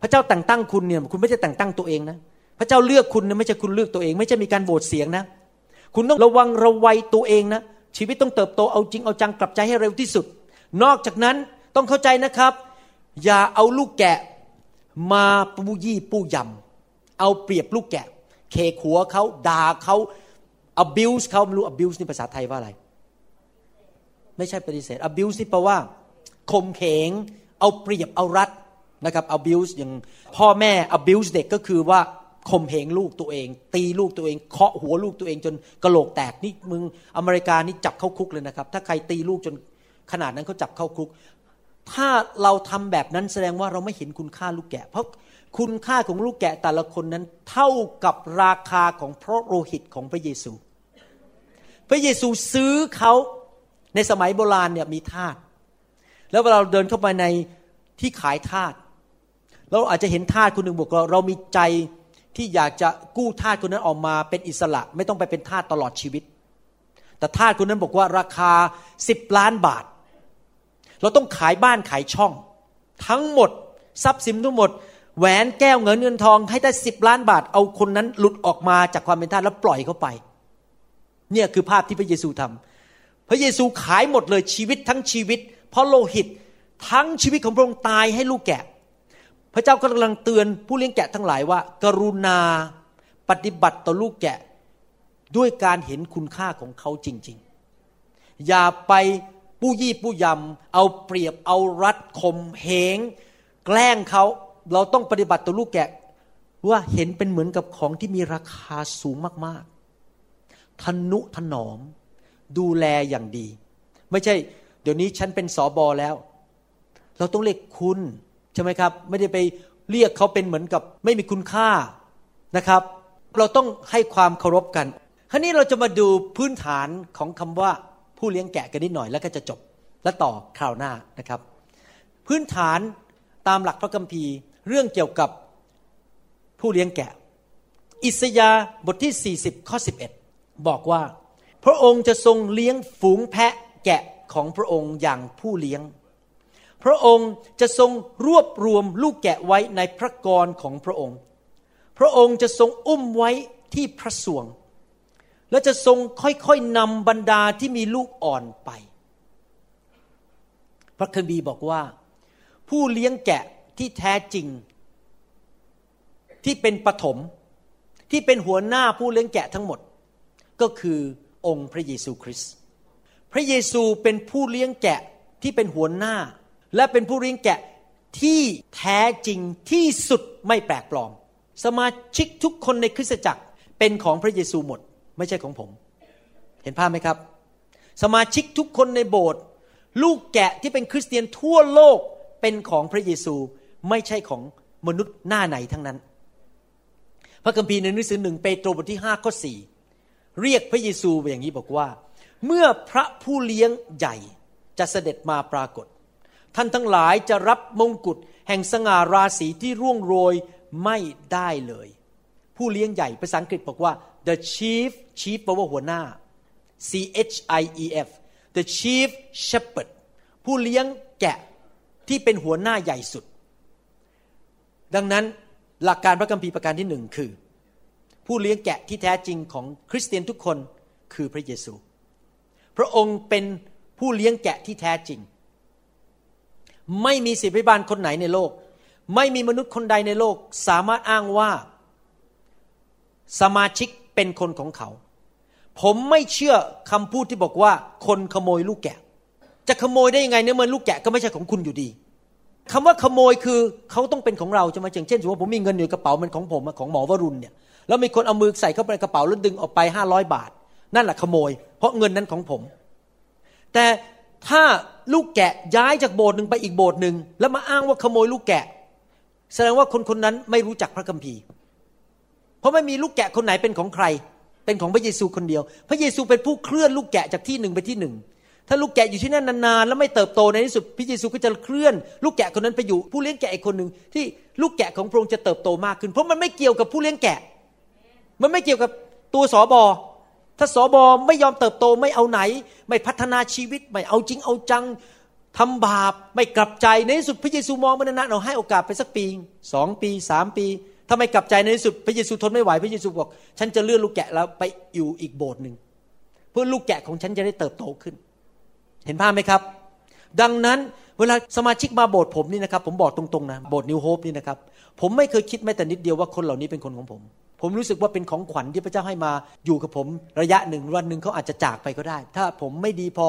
พระเจ้าแต่งตั้งคุณเนี่ยคุณไม่ใช่แต่งตั้งตัวเองนะพระเจ้าเลือกคุณนะไม่ใช่คุณเลือกตัวเอง ไม่ใช่มีการโหวตเสียงนะ คุณต้องระวังระวัยตัวเองนะชีวิตต้องเติบโตเอาจริงเอาจังกลับใจให้เร็วที่สุด นอกจากนั้นต้องเข้าใจนะครับ อย่าเอาลูกแกะมาปูยี่ปูยำเอาเปรียบลูกแกะ เคขัวเขาด่าเขา abuse เขาไม่รู้ abuse นี่ภาษาไทยว่าอะไร ไม่ใช่ปฏิเสธ abuse นี่แปลว่าข่มเหงเอาเปรียบเอารัดนะครับ abuse อย่างพ่อแม่ abuse เด็กก็คือว่าข่มเหงลูกตัวเอง ตีลูกตัวเองเคาะหัวลูกตัวเองจนกระโหลกแตกนี่มึงอเมริกานี่จับเข้าคุกเลยนะครับ ถ้าใครตีลูกจนขนาดนั้นเขาจับเข้าคุก ถ้าเราทำแบบนั้นแสดงว่าเราไม่เห็นคุณค่าลูกแกะ เพราะ คุณค่าของลูกแกะแต่ละคนนั้นเท่ากับราคาของพระโลหิตของพระเยซู พระเยซูซื้อเขาในสมัยโบราณเนี่ยมีทาส แล้วเวลาเราเดินเข้าไปในที่ขายทาส เราอาจจะเห็นทาสคนหนึ่งบอกว่าเรามีใจที่อยากจะกู้ทาสคนนั้นออกมาเป็นอิสระ ไม่ต้องไปเป็นทาสตลอดชีวิต แต่ทาสคนนั้นบอกว่าราคาสิบล้านบาท เราต้องขายบ้านขายช่อง ทั้งหมดทรัพย์สินทั้งหมด แหวนแก้วเงินเงินทองให้ได้สิบล้านบาท เอาคนนั้นหลุดออกมาจากความเป็นทาสแล้วปล่อยเขาไป เนี่ยคือภาพที่พระเยซูทำพระเยซูขายหมดเลยชีวิตทั้งชีวิต เพราะโลหิตทั้งชีวิตของพระองค์ตายให้ลูกแกะ พระเจ้ากำลังเตือนผู้เลี้ยงแกะทั้งหลายว่า กรุณาปฏิบัติต่อลูกแกะด้วยการเห็นคุณค่าของเขาจริง ๆ อย่าไปปู้ยี่ปู้ยำเอาเปรียบเอารัดข่มเหง แกล้งเขา เราต้องปฏิบัติต่อลูกแกะว่าเห็นเป็นเหมือนกับของที่มีราคาสูงมากๆ ทนุถนอม ดูแลอย่างดี ไม่ใช่ เดี๋ยวนี้ฉันเป็นสอบอแล้ว เราต้องเรียกคุณใช่ไหมครับ ไม่ได้ไปเรียกเขาเป็นเหมือนกับ ไม่มีคุณค่านะครับ เราต้องให้ความเคารพกันคราวนี้เราจะมาดูพื้นฐานของคำว่าผู้เลี้ยงแกะกันนิดหน่อยแล้วก็จะจบและต่อคราวหน้านะครับ พื้นฐานตามหลักพระคัมภีร์ เรื่องเกี่ยวกับผู้เลี้ยงแกะ อิสยาบทที่ 40 ข้อ 11 บอกว่า พระองค์จะทรงเลี้ยงฝูงแพะแกะของพระองค์อย่างผู้เลี้ยง พระองค์จะทรงรวบรวมลูกแกะไว้ในพระกรของพระองค์ พระองค์จะทรงอุ้มไว้ที่พระสวง และจะทรงค่อยๆนำบรรดาที่มีลูกอ่อนไป พระคัมภีร์บอกว่า ผู้เลี้ยงแกะ ที่แท้จริง ที่เป็นปฐมที่เป็นหัวหน้าผู้เลี้ยงแกะทั้งหมด ก็คือองค์พระเยซูคริสต์พระเยซูเป็นผู้เลี้ยงแกะที่เป็นหัวหน้า และเป็นผู้เลี้ยงแกะที่แท้จริงที่สุดไม่แปลกปลอม สมาชิกทุกคนในคริสตจักรเป็นของพระเยซูหมด ไม่ใช่ของผม เห็นภาพไหมครับ สมาชิกทุกคนในโบสถ์ลูกแกะที่เป็นคริสเตียนทั่วโลกเป็นของพระเยซู ไม่ใช่ของมนุษย์หน้าไหนทั้งนั้น พระคัมภีร์ในหนังสือหนึ่งเปโตรบทที่ห้าข้อสี่เรียกพระเยซูอย่างนี้บอกว่า เมื่อพระผู้เลี้ยงใหญ่จะเสด็จมาปรากฏ ท่านทั้งหลายจะรับมงกุฎแห่งสง่าราศีที่ร่วงโรยไม่ได้เลย ผู้เลี้ยงใหญ่ภาษาอังกฤษบอกว่า the chief chief แปลว่าหัวหน้า C H I E F the chief shepherd ผู้เลี้ยงแกะที่เป็นหัวหน้าใหญ่สุด ดังนั้นหลักการพระคัมภีร์ประการที่หนึ่งคือ ผู้เลี้ยงแกะที่แท้จริงของคริสเตียนทุกคนคือพระเยซู พระองค์เป็นผู้เลี้ยงแกะที่แท้จริง ไม่มีศิษยพิบาลคนไหนในโลก ไม่มีมนุษย์คนใดในโลก สามารถอ้างว่า สมาชิกเป็นคนของเขา ผมไม่เชื่อคำพูดที่บอกว่า คนขโมยลูกแกะ จะขโมยได้ยังไงเนี่ยมันลูกแกะก็ไม่ใช่ของคุณอยู่ดี คำว่าขโมยคือเขาต้องเป็นของเราจะมาอย่างเช่นสมมติว่าผมมีเงินอยู่กระเป๋ามันของผมของหมอวรุณเนี่ยแล้วมีคนเอามือใส่เข้าไปในกระเป๋าแล้วดึงออกไปห้าร้อยบาท นั่นแหละขโมย เพราะเงินนั้นของผม แต่ถ้าลูกแกะย้ายจากโบสถ์หนึ่งไปอีกโบสถ์หนึ่งแล้วมาอ้างว่าขโมยลูกแกะ แสดงว่าคนคนนั้นไม่รู้จักพระคัมภีร์ เพราะไม่มีลูกแกะคนไหนเป็นของใคร เป็นของพระเยซูคนเดียว พระเยซูเป็นผู้เคลื่อนลูกแกะจากที่หนึ่งไปที่หนึ่ง ถ้าลูกแกะอยู่ที่นั่นนานๆแล้วไม่เติบโตในที่สุดพระเยซูก็จะเคลื่อน ลูกแกะคนนั้นไปอยู่ผู้เลี้ยงแกะอีกคนหนึ่งที่ลูกแกะของพระองค์จะเติบโตมากขึ้น เพราะมันไม่เกี่ยวกับผู้เลี้ยงแกะ มันไม่เกี่ยวกับตัวสอบอถ้าสอบอไม่ยอมเติบโตไม่เอาไหน ไม่พัฒนาชีวิตไม่เอาจริงเอาจังทำบาปไม่กลับใจในที่สุดพระเยซูมองมันนานเราให้โอกาสไปสักปีสองปีสามปีถ้าไม่กลับใจในที่สุดพระเยซูทนไม่ไหวพระเยซูบอก ฉันจะเลื่อนลูกแกะแล้วไปอยู่อีกโบสถ์หนึ่งเพื่อลูกแกะของฉันจะได้เติบโตขึ้น เห็นภาพไหมครับ ดังนั้นเวลาสมาชิกมาโบสถ์ผมนี่นะครับ ผมบอกตรงๆนะโบสถ์นิวโฮปนี่นะครับ ผมไม่เคยคิดแม้แต่นิดเดียวว่าคนเหล่านี้เป็นคนของผม ผมรู้สึกว่าเป็นของขวัญที่พระเจ้าให้มาอยู่กับผมระยะหนึ่งวันหนึ่งเขาอาจจะจากไปก็ได้ ถ้าผมไม่ดีพอ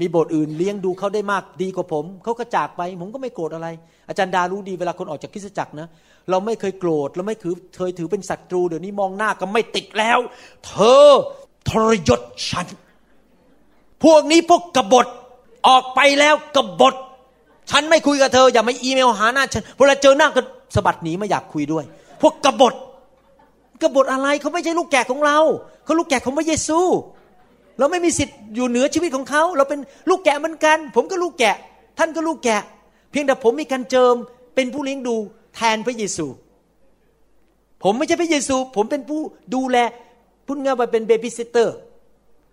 มีโบสถ์อื่นเลี้ยงดูเขาได้มากดีกว่าผมเขาก็จากไป ผมก็ไม่โกรธอะไร อาจารย์ดารู้ดีเวลาคนออกจากคริสตจักรนะเราไม่เคยโกรธเราไม่เคยเคยถือเป็นศัตรูเดี๋ยวนี้มองหน้าก็ไม่ติดแล้ว เธอทรยศฉัน พวกนี้พวกกบฏออกไปแล้วกบฏ ฉันไม่คุยกับเธออย่ามาอีเมลหาหน้าฉันเวลาเจอหน้าก็สะบัดหนีไม่อยากคุยด้วย พวกกบฏกบฏอะไรเขาไม่ใช่ลูกแกะของเราเขาลูกแกะของพระเยซู เราไม่มีสิทธิ์อยู่เหนือชีวิตของเขา เราเป็นลูกแกะเหมือนกัน ผมก็ลูกแกะ ท่านก็ลูกแกะ เพียงแต่ผมมีการเจิมเป็นผู้เลี้ยงดูแทนพระเยซู ผมไม่ใช่พระเยซู ผมเป็นผู้ดูแลพูดง่ายว่าเป็น babysitter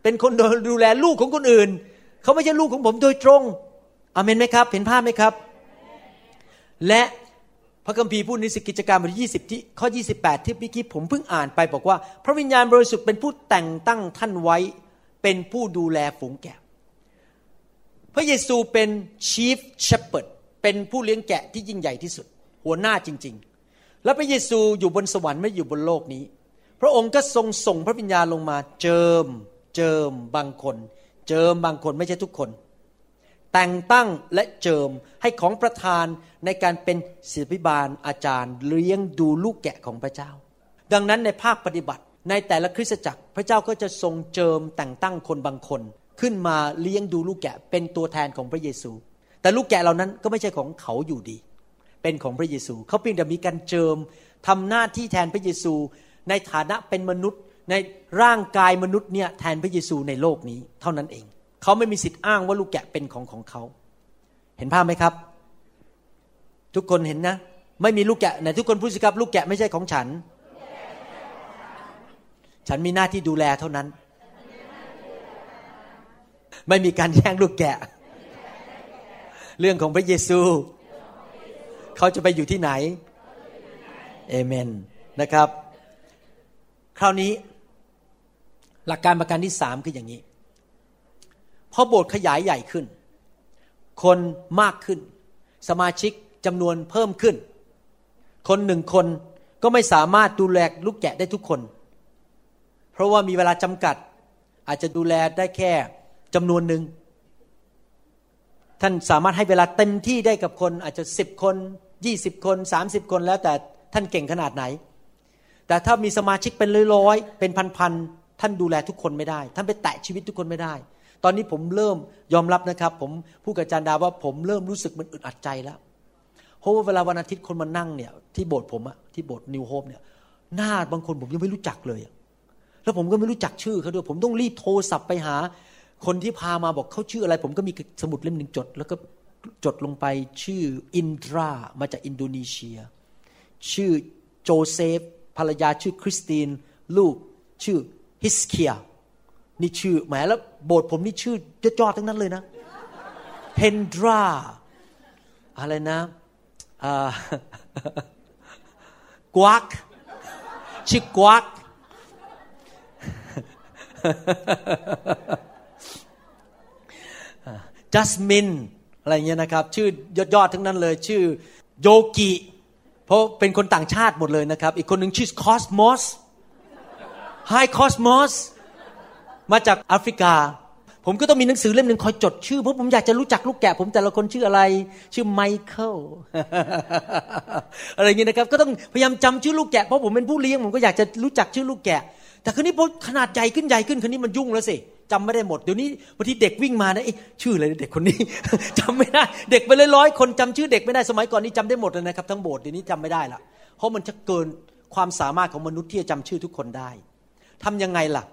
เป็นคนดูแลลูกของคนอื่น เขาไม่ใช่ลูกของผมโดยตรงอเมนไหมครับ เห็นภาพไหมครับ และพระคัมภีร์พูดในสิกิจการบทที่20 ที่ข้อ 28 ที่เมื่กี้ผมเพิ่งอ่านไปบอกว่า พระวิญญาณบริสุทธิ์เป็นผู้แต่งตั้งท่านไว้ เป็นผู้ดูแลฝูงแกะ พระเยซูเป็น chief shepherd เป็นผู้เลี้ยงแกะที่ยิ่งใหญ่ที่สุด หัวหน้าจริง ๆ แล้วพระเยซูอยู่บนสวรรค์ไม่อยู่บนโลกนี้ พระองค์ก็ทรงส่งพระวิญญาณลงมาเจิม เจิมบางคน เจิมบางคนไม่ใช่ทุกคน แต่งตั้งและเจิมให้ของประธานในการเป็นศิบิบาลอาจารย์ เลี้ยงดูลูกแกะของพระเจ้า ดังนั้นในภาคปฏิบัติในแต่ละคริสตจักรพระเจ้าก็จะทรงเจิมแต่งตั้งคนบางคน ขึ้นมาเลี้ยงดูลูกแกะเป็นตัวแทนของพระเยซู แต่ลูกแกะเหล่านั้นก็ไม่ใช่ของเขาอยู่ดี เป็นของพระเยซู เขาเพียงแต่มีการเจิมทำหน้าที่แทนพระเยซู ในฐานะเป็นมนุษย์ ในร่างกายมนุษย์เนี่ยแทนพระเยซูในโลกนี้เท่านั้นเอง เขาไม่มีสิทธิ์อ้างว่าลูกแกะเป็นของของเขา เห็นภาพไหมครับ ทุกคนเห็นนะ ไม่มีลูกแกะไหนทุกคนพูดสิครับลูกแกะไม่ใช่ของฉัน ฉันมีหน้าที่ดูแลเท่านั้น ไม่มีการแย่งลูกแกะ เรื่องของพระเยซู เขาจะไปอยู่ที่ไหนเอเมนนะครับ คราวนี้ หลักการประการที่สามคืออย่างนี้พอโบสถ์ขยายใหญ่ขึ้น คนมากขึ้น สมาชิกจำนวนเพิ่มขึ้น คนหนึ่งคนก็ไม่สามารถดูแลลูกแกะได้ทุกคน เพราะว่ามีเวลาจำกัด อาจจะดูแลได้แค่จำนวนหนึ่งท่านสามารถให้เวลาเต็มที่ได้กับคนอาจจะสิบคนยี่สิบคนสามสิบคนแล้วแต่ท่านเก่งขนาดไหน แต่ถ้ามีสมาชิกเป็นร้อยๆเป็นพันๆ ท่านดูแลทุกคนไม่ได้ ท่านไปแตะชีวิตทุกคนไม่ได้ ตอนนี้ผมเริ่มยอมรับนะครับ ผมผู้กับจารย์ดาว่าผมเริ่มรู้สึกมันอึดอัดใจแล้วเพราะว่าเวลาวันอาทิตย์คนมานั่งเนี่ยที่โบสถ์ผมอะที่โบสถ์นิวโฮปเนี่ยหน้าบางคนผมยังไม่รู้จักเลย แล้วผมก็ไม่รู้จักชื่อเขาด้วยผมต้องรีบโทรศัพท์ไปหา คนที่พามาบอกเขาชื่ออะไร ผมก็มีสมุดเล่มหนึ่งจด แล้วก็จดลงไปชื่ออินทรามาจากอินโดนีเซีย ชื่อโจเซฟภรรยาชื่อคริสตินลูกชื่อ ฮิสเคียนี่ชื่อแหมแล้วโบสถ์ผมนี่ชื่อยอดๆทั้งนั้นเลยนะเฮนดราอะไรนะกวักชื่อกวักจัสมินอะไรเงี้ยนะครับ ชื่อยอดๆทั้งนั้นเลย ชื่อโยกิ เพราะเป็นคนต่างชาติหมดเลยนะครับ อีกคนหนึ่งชื่อคอสมอส ไฮคอสมอสมาจากแอฟริกา ผมก็ต้องมีหนังสือเล่มหนึ่งคอยจดชื่อเพราะผมอยากจะรู้จักลูกแกะ ผมแต่ละคนชื่ออะไร ชื่อไมเคิลอะไรอย่างนี้นะครับ ก็ต้องพยายามจำชื่อลูกแกะเพราะผมเป็นผู้เลี้ยงผมก็อยากจะรู้จักชื่อลูกแกะ แต่คราวนี้พอขนาดใหญ่ขึ้นใหญ่ขึ้นคราวนี้มันยุ่งแล้วสิจำไม่ได้หมดเดี๋ยวนี้บางทีเด็กวิ่งมานะชื่ออะไรเด็กคนนี้จำไม่ได้ เด็กไปเลยร้อยคนจำชื่อเด็กไม่ได้สมัยก่อนนี้จำได้หมดเลยนะครับทั้งโบสถ์เดี๋ยวนี้จำไม่ได้ละเพราะมันจะเกินความสามารถของมนุษย์ที่จะจำชื่อทุกคนได้ ทํำยังไงล่ะ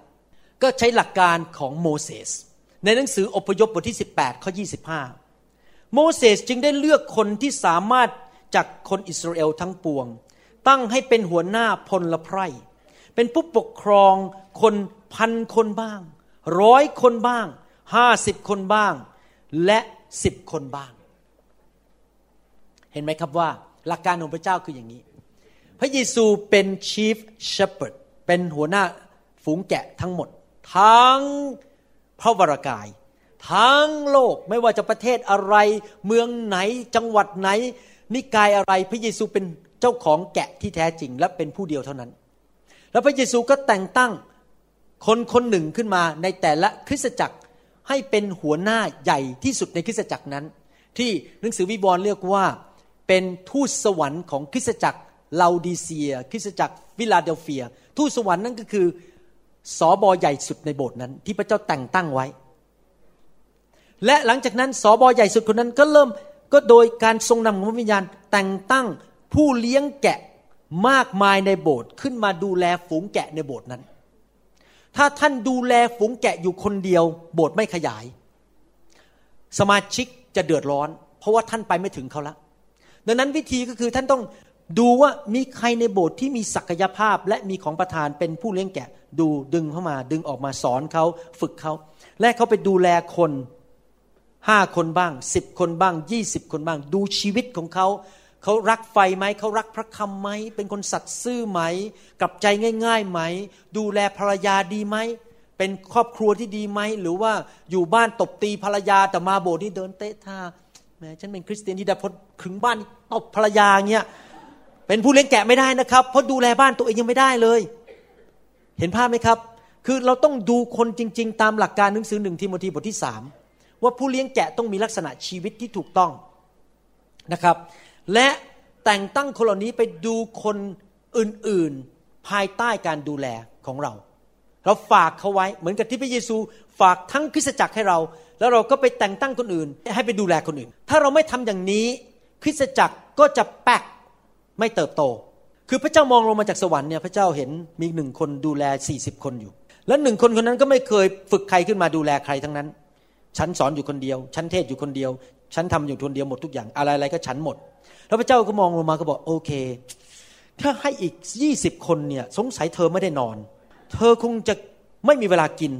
ก็ใช้หลักการของโมเสสในหนังสืออพยพบทที่ 18 ข้อ 25 โมเสสจึงได้เลือกคนที่สามารถจากคนอิสราเอลทั้งปวง ตั้งให้เป็นหัวหน้าพลละไพรเป็นผู้ปกครองคนพันคนบ้างร้อยคนบ้างห้าสิบคนบ้าง และสิบคนบ้าง เห็นไหมครับว่า หลักการของพระเจ้าคืออย่างนี้ พระเยซูเป็น chief shepherd เป็นหัวหน้า ฝูงแกะทั้งหมด ทั้งพระวรากาย ทั้งโลกไม่ว่าจะประเทศอะไร เมืองไหนจังหวัดไหน นิกายอะไรพระเยซูเป็นเจ้าของแกะที่แท้จริง และเป็นผู้เดียวเท่านั้น แล้วพระเยซูก็แต่งตั้งคนคนหนึ่งขึ้นมาในแต่ละคริสตจักรให้เป็นหัวหน้าใหญ่ที่สุดในคริสตจักรนั้น ที่หนังสือวิบวร์เรียกว่าเป็นทูตสวรรค์ของคริสตจักรลาดิเซีย คริสตจักรฟิลาเดลเฟีย ทูตสวรรค์นั่นก็คือ สอบอใหญ่สุดในโบสถ์นั้น ที่พระเจ้าแต่งตั้งไว้ และหลังจากนั้นสอบอใหญ่สุดคนนั้นก็เริ่มก็โดยการทรงนำของพระวิญญาณแต่งตั้งผู้เลี้ยงแกะมากมายในโบสถ์ขึ้นมาดูแลฝูงแกะในโบสถ์นั้น ถ้าท่านดูแลฝูงแกะอยู่คนเดียว โบสถ์ไม่ขยาย สมาชิกจะเดือดร้อน เพราะว่าท่านไปไม่ถึงเขาละดังนั้นวิธีก็คือท่านต้อง ดูว่ามีใครในโบสถ์ที่มีศักยภาพและมีของประธานเป็นผู้เลี้ยงแกะ ดูดึงเข้ามา ดึงออกมาสอนเขาฝึกเขา และเขาไปดูแลคนห้าคนบ้างสิบคนบ้างยี่สิบคนบ้าง ดูชีวิตของเขา เขารักไฟไหม เขารักพระคำไหม เป็นคนสัตย์ซื่อไหม กลับใจง่าย ๆไหม ดูแลภรรยาดีไหม เป็นครอบครัวที่ดีไหม หรือว่าอยู่บ้านตบตีภรรยาแต่มาโบสถ์นี่เดินเตะท่าแม้ฉันเป็นคริสเตียนที่ได้พอถึงบ้านตบภรรยาเงี้ย เป็นผู้เลี้ยงแกะไม่ได้นะครับ เพราะดูแลบ้านตัวเองยังไม่ได้เลย เห็นภาพไหมครับ คือเราต้องดูคนจริง ๆ ตามหลักการหนังสือหนึ่งทิโมธีบทที่สามว่าผู้เลี้ยงแกะต้องมีลักษณะชีวิตที่ถูกต้องนะครับ และแต่งตั้งคนเหล่านี้ไปดูคนอื่น ๆ ภายใต้การดูแลของเรา เราฝากเขาไว้เหมือนกับที่พระเยซูฝากทั้งคริสตจักรให้เรา แล้วเราก็ไปแต่งตั้งคนอื่น ให้ไปดูแลคนอื่น ถ้าเราไม่ทำอย่างนี้คริสตจักรก็จะแปก ไม่เติบโต คือพระเจ้ามองลงมาจากสวรรค์เนี่ยพระเจ้าเห็นมีหนึ่งคนดูแลสี่สิบคนอยู่ แล้วหนึ่งคนคนนั้นก็ไม่เคยฝึกใครขึ้นมาดูแลใครทั้งนั้น ฉันสอนอยู่คนเดียว ฉันเทศอยู่คนเดียว ฉันทำอยู่คนเดียวหมดทุกอย่าง อะไรๆก็ฉันหมด แล้วพระเจ้าก็มองลงมาก็บอกโอเค ถ้าให้อีกยี่สิบคนเนี่ยสงสัยเธอไม่ได้นอน เธอคงจะไม่มีเวลากิน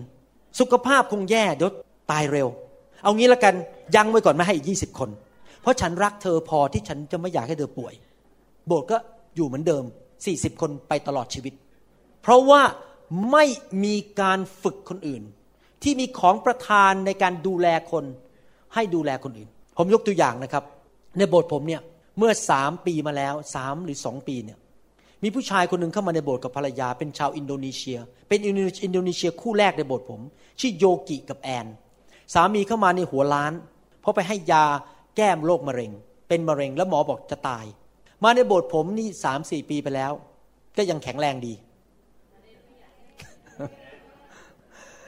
สุขภาพคงแย่เดี๋ยวตายเร็ว เอางี้ละกันยั้งไว้ก่อนไม่ให้อีกยี่สิบคน เพราะฉันรักเธอพอที่ฉันจะไม่อยากให้เธอป่วย โบสถ์ก็อยู่เหมือนเดิม 40 คนไปตลอดชีวิต เพราะว่าไม่มีการฝึกคนอื่น ที่มีของประทานในการดูแลคน ให้ดูแลคนอื่น ผมยกตัวอย่างนะครับ ในโบสถ์ผมเนี่ยเมื่อสามปีมาแล้วสามหรือสองปีเนี่ยมีผู้ชายคนหนึ่งเข้ามาในโบสถ์กับภรรยา เป็นชาวอินโดนีเซีย เป็นอินโดนีเซียคู่แรกในโบสถ์ผมชื่อโยกิกับแอน สามีเข้ามาในหัวล้าน เพราะไปให้ยาแก้มโรคมะเร็ง เป็นมะเร็งแล้วหมอบอกจะตาย มาในโบสถ์ผมนี่สามสี่ปีไปแล้ว ก็ยังแข็งแรงดี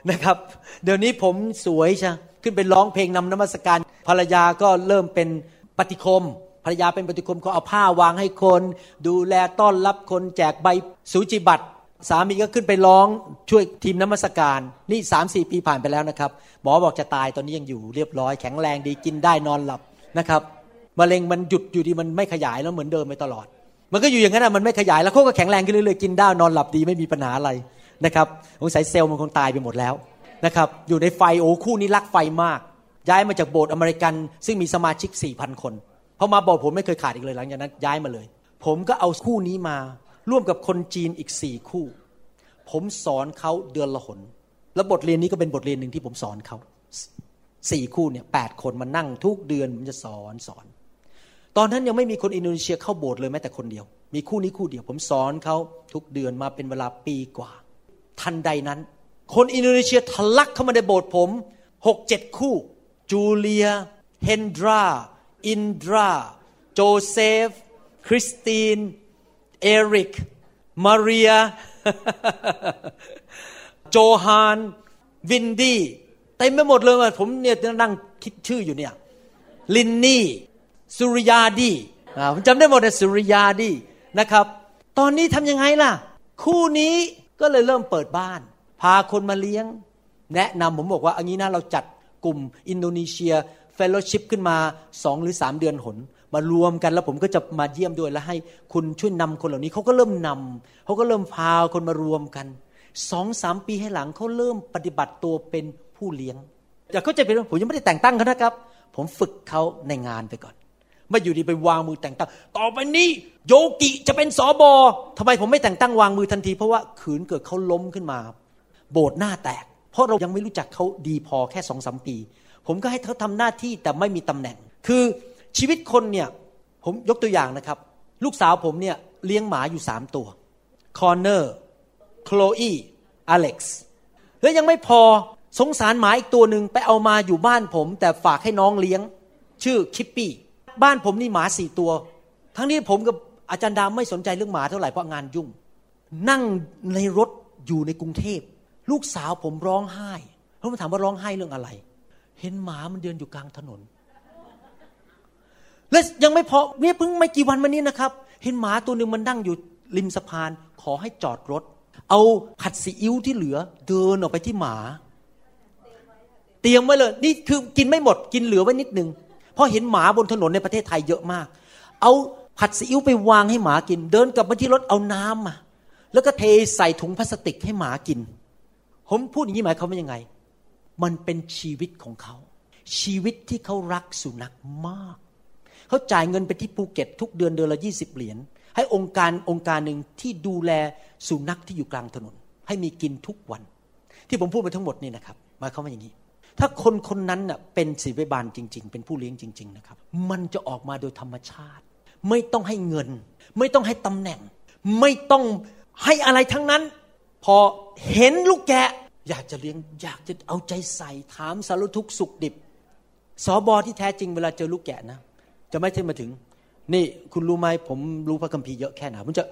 นะครับ เดี๋ยวนี้ผมสวยใช่ขึ้นไปร้องเพลงนำนมัสการ ภรรยาก็เริ่มเป็นปฏิคม ภรรยาเป็นปฏิคมเขาเอาผ้าวางให้คน ดูแลต้อนรับคนแจกใบสูจิบัตรสามีก็ขึ้นไปร้องช่วยทีมนมัสการนี่สามสี่ปีผ่านไปแล้วนะครับ หมอบอกจะตายตอนนี้ยังอยู่เรียบร้อย แข็งแรงดีกินได้นอนหลับนะครับ มะเร็งมันหยุดอยู่ดีมันไม่ขยายแล้วเหมือนเดิมไปตลอด มันก็อยู่อย่างนั้นมันไม่ขยายแล้วเขาก็แข็งแรงขึ้นเรื่อยๆกินได้นอนหลับดีไม่มีปัญหาอะไรนะครับสงสัยเซลล์มันคงตายไปหมดแล้วนะครับอยู่ในไฟโอ้คู่นี้รักไฟมาก ย้ายมาจากโบสถ์อเมริกัน ซึ่งมีสมาชิก4ี่พันคนพอมาบอกผมไม่เคยขาดอีกเลยหลังจากนั้นย้ายมาเลย ผมก็เอาคู่นี้มา ร่วมกับคนจีนอีกสี่คู่ ผมสอนเขาเดือนละหน แล้วบทเรียนนี้ก็เป็นบทเรียนหนึ่งที่ผมสอนเขาสี่คู่เนี่ยแปดคนมานั่งทุกเดือนผมจะสอนสอน ตอนนั้นยังไม่มีคนอินโดนีเซียเข้าโบสถ์เลยแม้แต่คนเดียว มีคู่นี้คู่เดียว ผมสอนเขาทุกเดือนมาเป็นเวลาปีกว่า ทันใดนั้น คนอินโดนีเซียทะลักเข้ามาในโบสถ์ผมหกเจ็ดคู่ จูเลีย เฮนดรา อินดรา โจเซฟ คริสติน เอริก มาเรีย โจฮาน วินดี้เต็มไปหมดเลยผมเนี่ยนั่งคิดชื่ออยู่เนี่ย ลินนี่ สุริยาดีผมจำได้หมดเลยสุริยาดีนะครับ ตอนนี้ทำยังไงล่ะ คู่นี้ก็เลยเริ่มเปิดบ้าน พาคนมาเลี้ยง แนะนำผมบอกว่าอันนี้นะเราจัดกลุ่มอินโดนีเซียเฟลโลชิพขึ้นมาสองหรือสามเดือนหนมารวมกันแล้วผมก็จะมาเยี่ยมด้วยแล้วให้คุณช่วยนำคนเหล่านี้เขาก็เริ่มนำเขาก็เริ่มพาคนมารวมกันสองสามปีให้หลังเขาเริ่มปฏิบัติตัวเป็นผู้เลี้ยงอย่าเข้าใจไปว่าผมยังไม่ได้แต่งตั้งเขานะครับ ผมฝึกเขาในงานไปก่อน ไม่อยู่ดีไปวางมือแต่งตั้ง ต่อไปนี้โยกิจะเป็นสอบอทำไมผมไม่แต่งตั้งวางมือทันที เพราะว่าขืนเกิดเขาล้มขึ้นมา โบสถ์หน้าแตก เพราะเรายังไม่รู้จักเขาดีพอแค่สองสามปี ผมก็ให้เขาทำหน้าที่แต่ไม่มีตำแหน่ง คือชีวิตคนเนี่ยผมยกตัวอย่างนะครับ ลูกสาวผมเนี่ยเลี้ยงหมาอยู่สามตัวคอร์เนอร์โคลอีอเล็กซ์แล้วยังไม่พอสงสารหมาอีกตัวหนึ่งไปเอามาอยู่บ้านผม แต่ฝากให้น้องเลี้ยง ชื่อคิปปี้ บ้านผมนี่หมาสี่ตัว ทั้งนี้ผมกับอาจารย์ดาไม่สนใจเรื่องหมาเท่าไหร่เพราะงานยุ่ง นั่งในรถอยู่ในกรุงเทพ ลูกสาวผมร้องไห้เขามถามว่าร้องไห้เรื่องอะไร เห็นหมามันเดินอยู่กลางถนน และยังไม่พอเนี่ยเพิ่งไม่กี่วันมานี้นะครับ เห็นหมาตัวหนึ่งมันนั่งอยู่ริมสะพาน ขอให้จอดรถ เอาผัดซีอิ๊วที่เหลือ เดินออกไปที่หมา เตรียมไว้เลย นี่คือกินไม่หมด กินเหลือไว้นิดนึง ราะเห็นหมาบนถนนในประเทศไทยเยอะมาก เอาผัดซีอิ๊วไปวางให้หมากิน เดินกลับมาที่รถเอาน้ำมาแล้วก็เทใส่ถุงพลาสติกให้หมากิน ผมพูดอย่างนี้หมายความว่ายังไง มันเป็นชีวิตของเขา ชีวิตที่เขารักสุนัขมาก เขาจ่ายเงินไปที่ภูเก็ต ทุกเดือนเดือนละยี่สิบเหรียญให้องค์การองค์การหนึ่งที่ดูแลสุนัขที่อยู่กลางถนน ให้มีกินทุกวัน ที่ผมพูดไปทั้งหมดนี่นะครับหมาเข้ามว่าอย่างนี้ ถ้าคนคนนั้นน่ะเป็นศิริบาลจริง ๆ เป็นผู้เลี้ยงจริง ๆ นะครับ มันจะออกมาโดยธรรมชาติ ไม่ต้องให้เงิน ไม่ต้องให้ตำแหน่ง ไม่ต้องให้อะไรทั้งนั้น พอเห็นลูกแกะ อยากจะเลี้ยงอยากจะเอาใจใส่ถามสารทุกสุขดิบสอบอที่แท้จริงเวลาเจอลูกแกะนะ จะไม่ใช่มาถึง นี่คุณรู้ไหมผมรู้พระคัมภีร์เยอะแค่ไหนผมจะ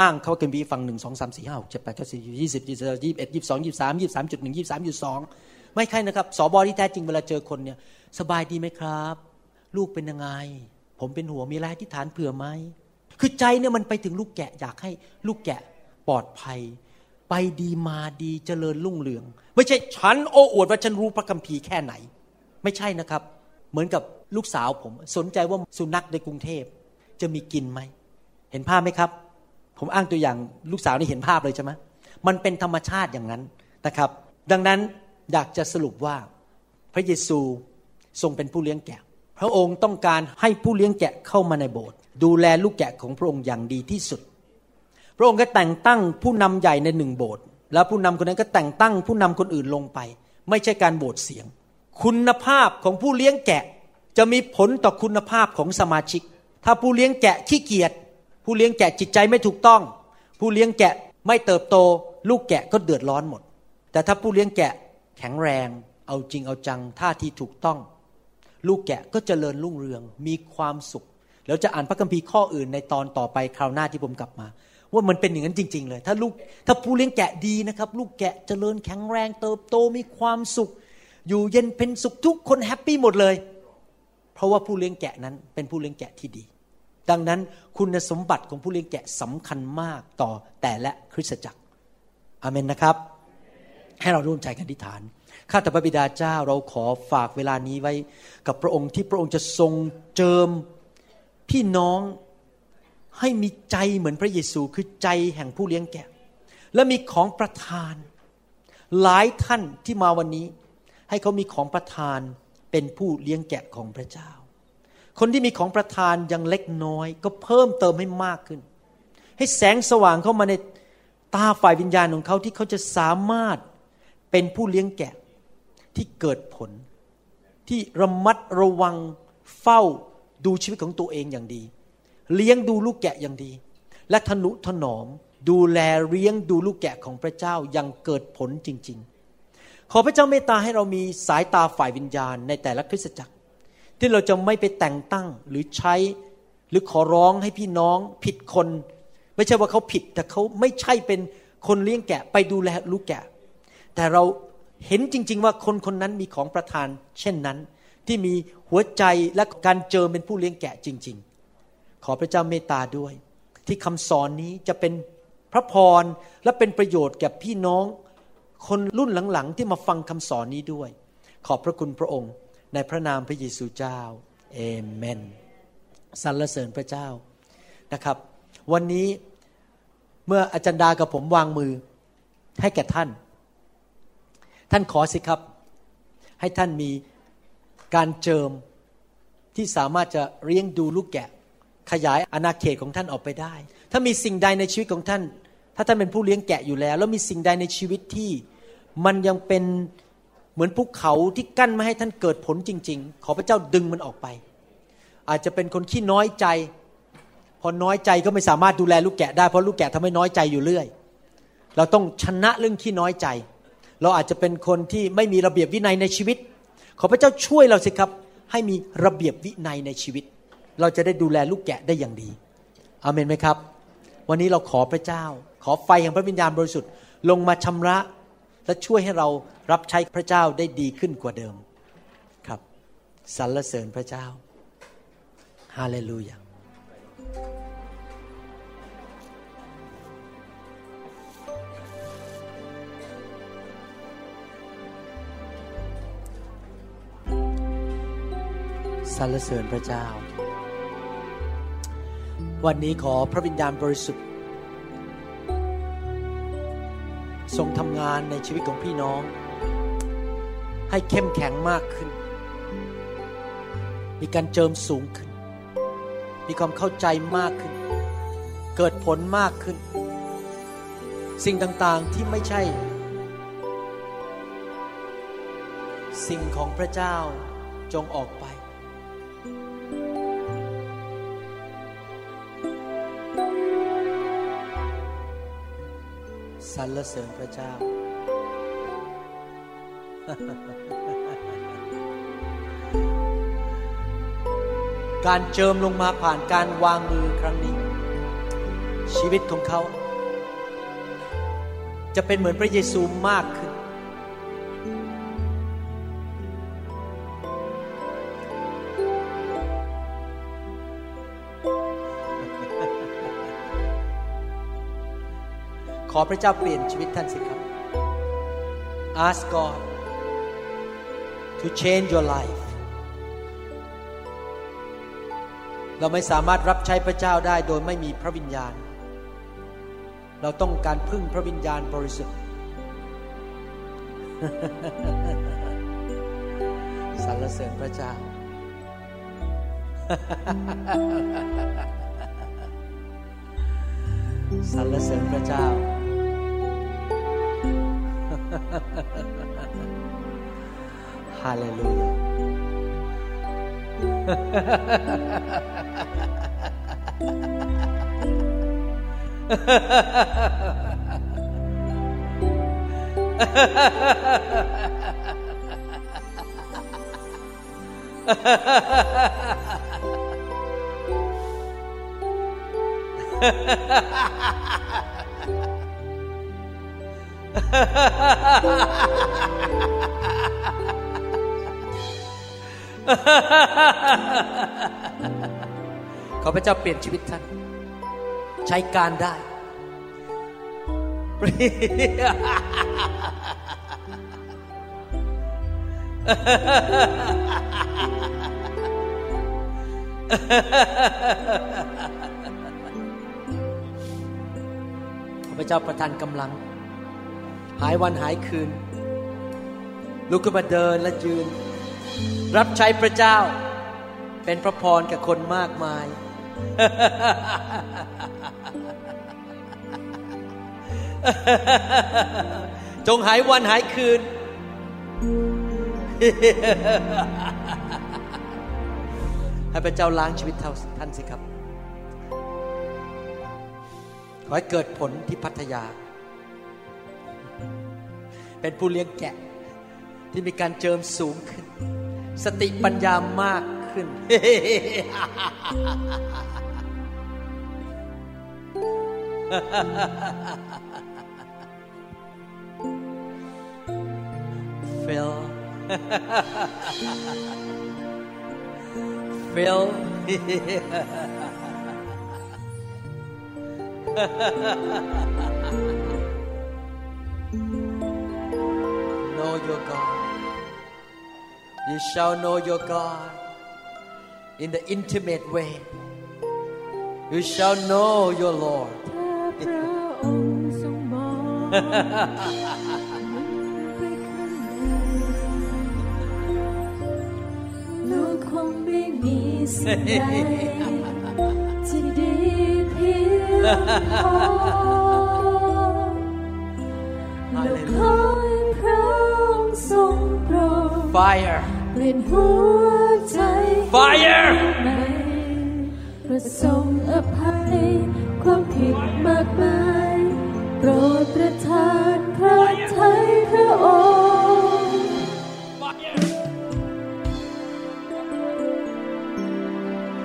อ้างเขาคัมภีฟังหนึ่งสองสามสี่ห้าหกเจ็ดแปดเก้าสิบยี่สิบยี่สิบยี่สิบเอ็ดยี่สิบสองยี่สิบสามยี่สิบสามจุดหนึ่งยี่สิบสามจุดสอง ไม่ใช่นะครับสอบอที่แท้จริงเวลาเจอคนเนี่ยสบายดีไหมครับ ลูกเป็นยังไง ผมเป็นหัวมีอะไรที่ฐานเผื่อไหมคือใจเนี่ยมันไปถึงลูกแกะอยากให้ลูกแกะปลอดภัย ไปดีมาดีเจริญรุ่งเรือง ไม่ใช่ฉันโอ้อวดว่าฉันรู้พระคัมภีร์แค่ไหน ไม่ใช่นะครับ เหมือนกับลูกสาวผมสนใจว่าสุนัขในกรุงเทพจะมีกินไหม เห็นภาพไหมครับ ผมอ้างตัวอย่างลูกสาวนี่เห็นภาพเลยใช่ไหมมันเป็นธรรมชาติอย่างนั้นนะครับ ดังนั้น อยากจะสรุปว่าพระเยซูทรงเป็นผู้เลี้ยงแกะ พระองค์ต้องการให้ผู้เลี้ยงแกะเข้ามาในโบสถ์ดูแลลูกแกะของพระองค์อย่างดีที่สุด พระองค์ก็แต่งตั้งผู้นำใหญ่ในหนึ่งโบสถ์แล้วผู้นำคนนั้นก็แต่งตั้งผู้นำคนอื่นลงไป ไม่ใช่การโบสถ์เสียง คุณภาพของผู้เลี้ยงแกะจะมีผลต่อคุณภาพของสมาชิก ถ้าผู้เลี้ยงแกะขี้เกียจผู้เลี้ยงแกะจิตใจไม่ถูกต้อง ผู้เลี้ยงแกะไม่เติบโต ลูกแกะก็เดือดร้อนหมด แต่ถ้าผู้เลี้ยงแกะ แข็งแรง เอาจริงเอาจังท่าทีถูกต้อง ลูกแกะก็เจริญรุ่งเรือง มีความสุข แล้วจะอ่านพระคัมภีร์ข้ออื่นในตอนต่อไปคราวหน้าที่ผมกลับมา ว่ามันเป็นอย่างนั้นจริง ๆ เลย ถ้าลูกถ้าผู้เลี้ยงแกะดีนะครับ ลูกแกะเจริญแข็งแรงเติบโตมีความสุข อยู่เย็นเป็นสุขทุกคนแฮปปี้หมดเลย เพราะว่าผู้เลี้ยงแกะนั้นเป็นผู้เลี้ยงแกะที่ดี ดังนั้นคุณสมบัติของผู้เลี้ยงแกะสำคัญมากต่อแต่และคริสตจักรอเมนนะครับ ให้เราร่วมใจกันอธิษฐาน ข้าแต่พระบิดาเจ้าเราขอฝากเวลานี้ไว้ กับพระองค์ที่พระองค์จะทรงเจิมพี่น้องให้มีใจเหมือนพระเยซูคือใจแห่งผู้เลี้ยงแกะ และมีของประทาน หลายท่านที่มาวันนี้ ให้เขามีของประทานเป็นผู้เลี้ยงแกะของพระเจ้า คนที่มีของประทานยังเล็กน้อย ก็เพิ่มเติมให้มากขึ้น ให้แสงสว่างเข้ามาในตาฝ่ายวิญญาณของเขาที่เขาจะสามารถ เป็นผู้เลี้ยงแกะที่เกิดผล ที่ระมัดระวังเฝ้าดูชีวิตของตัวเองอย่างดี เลี้ยงดูลูกแกะอย่างดี และทนุถนอมดูแลเลี้ยงดูลูกแกะของพระเจ้ายังเกิดผลจริง ๆ ขอพระเจ้าเมตตาให้เรามีสายตาฝ่ายวิญญาณในแต่ละคริสตจักร ที่เราจะไม่ไปแต่งตั้งหรือใช้หรือขอร้องให้พี่น้องผิดคน ไม่ใช่ว่าเขาผิดแต่เขาไม่ใช่เป็นคนเลี้ยงแกะไปดูแลลูกแกะ แต่เราเห็นจริง ๆ ว่าคนคนนั้นมีของประทาน เช่นนั้น ที่มีหัวใจและการเจอเป็นผู้เลี้ยงแกะจริง ๆ ขอพระเจ้าเมตตาด้วย ที่คำสอนนี้จะเป็นพระพรและเป็นประโยชน์แก่พี่น้อง คนรุ่นหลัง ๆ ที่มาฟังคำสอนนี้ด้วย ขอบพระคุณพระองค์ ในพระนามพระเยซูเจ้าเอเมนสรรเสริญพระเจ้านะครับ วันนี้เมื่ออาจารย์ดากับผมวางมือให้แก่ท่าน ท่านขอสิครับ ให้ท่านมีการเจิมที่สามารถจะเลี้ยงดูลูกแกะ ขยายอาณาเขตของท่านออกไปได้ ถ้ามีสิ่งใดในชีวิตของท่าน ถ้าท่านเป็นผู้เลี้ยงแกะอยู่แล้ว แล้วมีสิ่งใดในชีวิตที่มันยังเป็นเหมือนภูเขาที่กั้นไม่ให้ท่านเกิดผลจริง ๆ ขอพระเจ้าดึงมันออกไป อาจจะเป็นคนขี้น้อยใจ พอน้อยใจก็ไม่สามารถดูแลลูกแกะได้เพราะลูกแกะทำให้น้อยใจอยู่เรื่อย เราต้องชนะเรื่องขี้น้อยใจ เราอาจจะเป็นคนที่ไม่มีระเบียบวินัยในชีวิต ขอพระเจ้าช่วยเราสิครับ ให้มีระเบียบวินัยในชีวิต เราจะได้ดูแลลูกแกะได้อย่างดีอเมนไหมครับ วันนี้เราขอพระเจ้า ขอไฟแห่งพระวิญญาณบริสุทธิ์ลงมาชำระ และช่วยให้เรารับใช้พระเจ้าได้ดีขึ้นกว่าเดิมครับสรรเสริญพระเจ้าฮาเลลูยา สรรเสริญพระเจ้า วันนี้ขอพระวิญญาณบริสุทธิ์ ทรงทำงานในชีวิตของพี่น้อง ให้เข้มแข็งมากขึ้น มีการเจิมสูงขึ้น มีความเข้าใจมากขึ้น เกิดผลมากขึ้น สิ่งต่างๆที่ไม่ใช่ สิ่งของพระเจ้าจงออกไป รรเสริญพระเจ้า การเจิมลงมาผ่านการวางมือครั้งนี้ ชีวิตของเขา จะเป็นเหมือนพระเยซูมากขึ้น อพระเจ้าเปลี่ยนชีวิตท่านสิครับ Ask God to change your life เราไม่สามารถรับใช้พระเจ้าได้โดยไม่มีพระวิญญาณ เราต้องการพึ่งพระวิญญาณบริสุทธิ์สรรเสริญพระเจ้า สรรเสริญพระเจ้า Haleluya. <laughs> ขอพระเจ้าเปลี่ยนชีวิตท่าน ใช้การได้ขอพระเจ้าประทานกำลัง หายวันหายคืน ลุกขึ้นมาเดินและยืน รับใช้พระเจ้า เป็นพระพรกับคนมากมาย จงหายวันหายคืน ให้พระเจ้าล้างชีวิตท่านสิครับ ขอให้เกิดผลที่พัทยา เป็นผู้เลี้ยงแกะ ที่มีการเจิมสูงขึ้น สติปัญญามากขึ้น Phil Phil know your God you shall know your God in the intimate way you shall know your Lord พระองค์ทรงมองไป<laughs> ข้างในลูกคงไม่มีสิ่งใดที่ดีเพียงพอลูกขอให้พระองค์ ทรงโปรด fire เปลี่ยนหัวใจ Fire ไม่ประสงค์อภัยความผิดมากมายโปรดประทานพระทัยพระองค์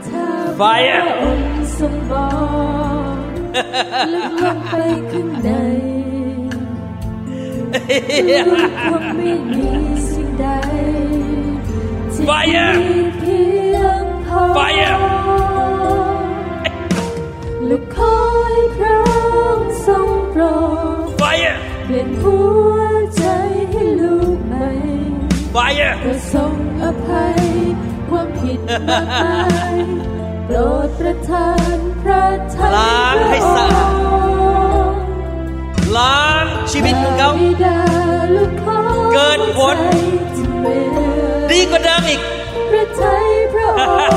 ถ้าพ Fire ระองค์ทรงบอกลึกลงไปข้างใน Fire Fire ลูกขอให้พระองค์ทรงโปรด fire เปลี่ยนหัวใจให้ลูกใหม่ fire ประสงค์อภัยความผิดมากมายโปรดประทานพระทัยล้างให้สะอาด ล้างชีวิตของเขาบิดาลูกขอเกิดผลใจที่เหมือนดีกว่าเดิมอีกพระทัยพระองค์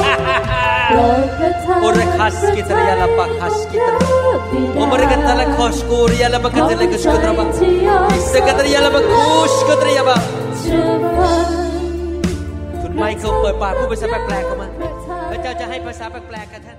โปรดประทานโอเรคัสกิตรยาลาปาคัสกิตรโอเมริกันตะละคอสกูริยาลาบะกัตะละกุสกุตระบะอิสกัตริยาลาบะกุสกุตระยาบะเชื่อฟังคุณไมเคิลเปิดปากพูดภาษาแปลกๆเข้ามาพระเจ้าจะให้ภาษาแปลกๆกับท่าน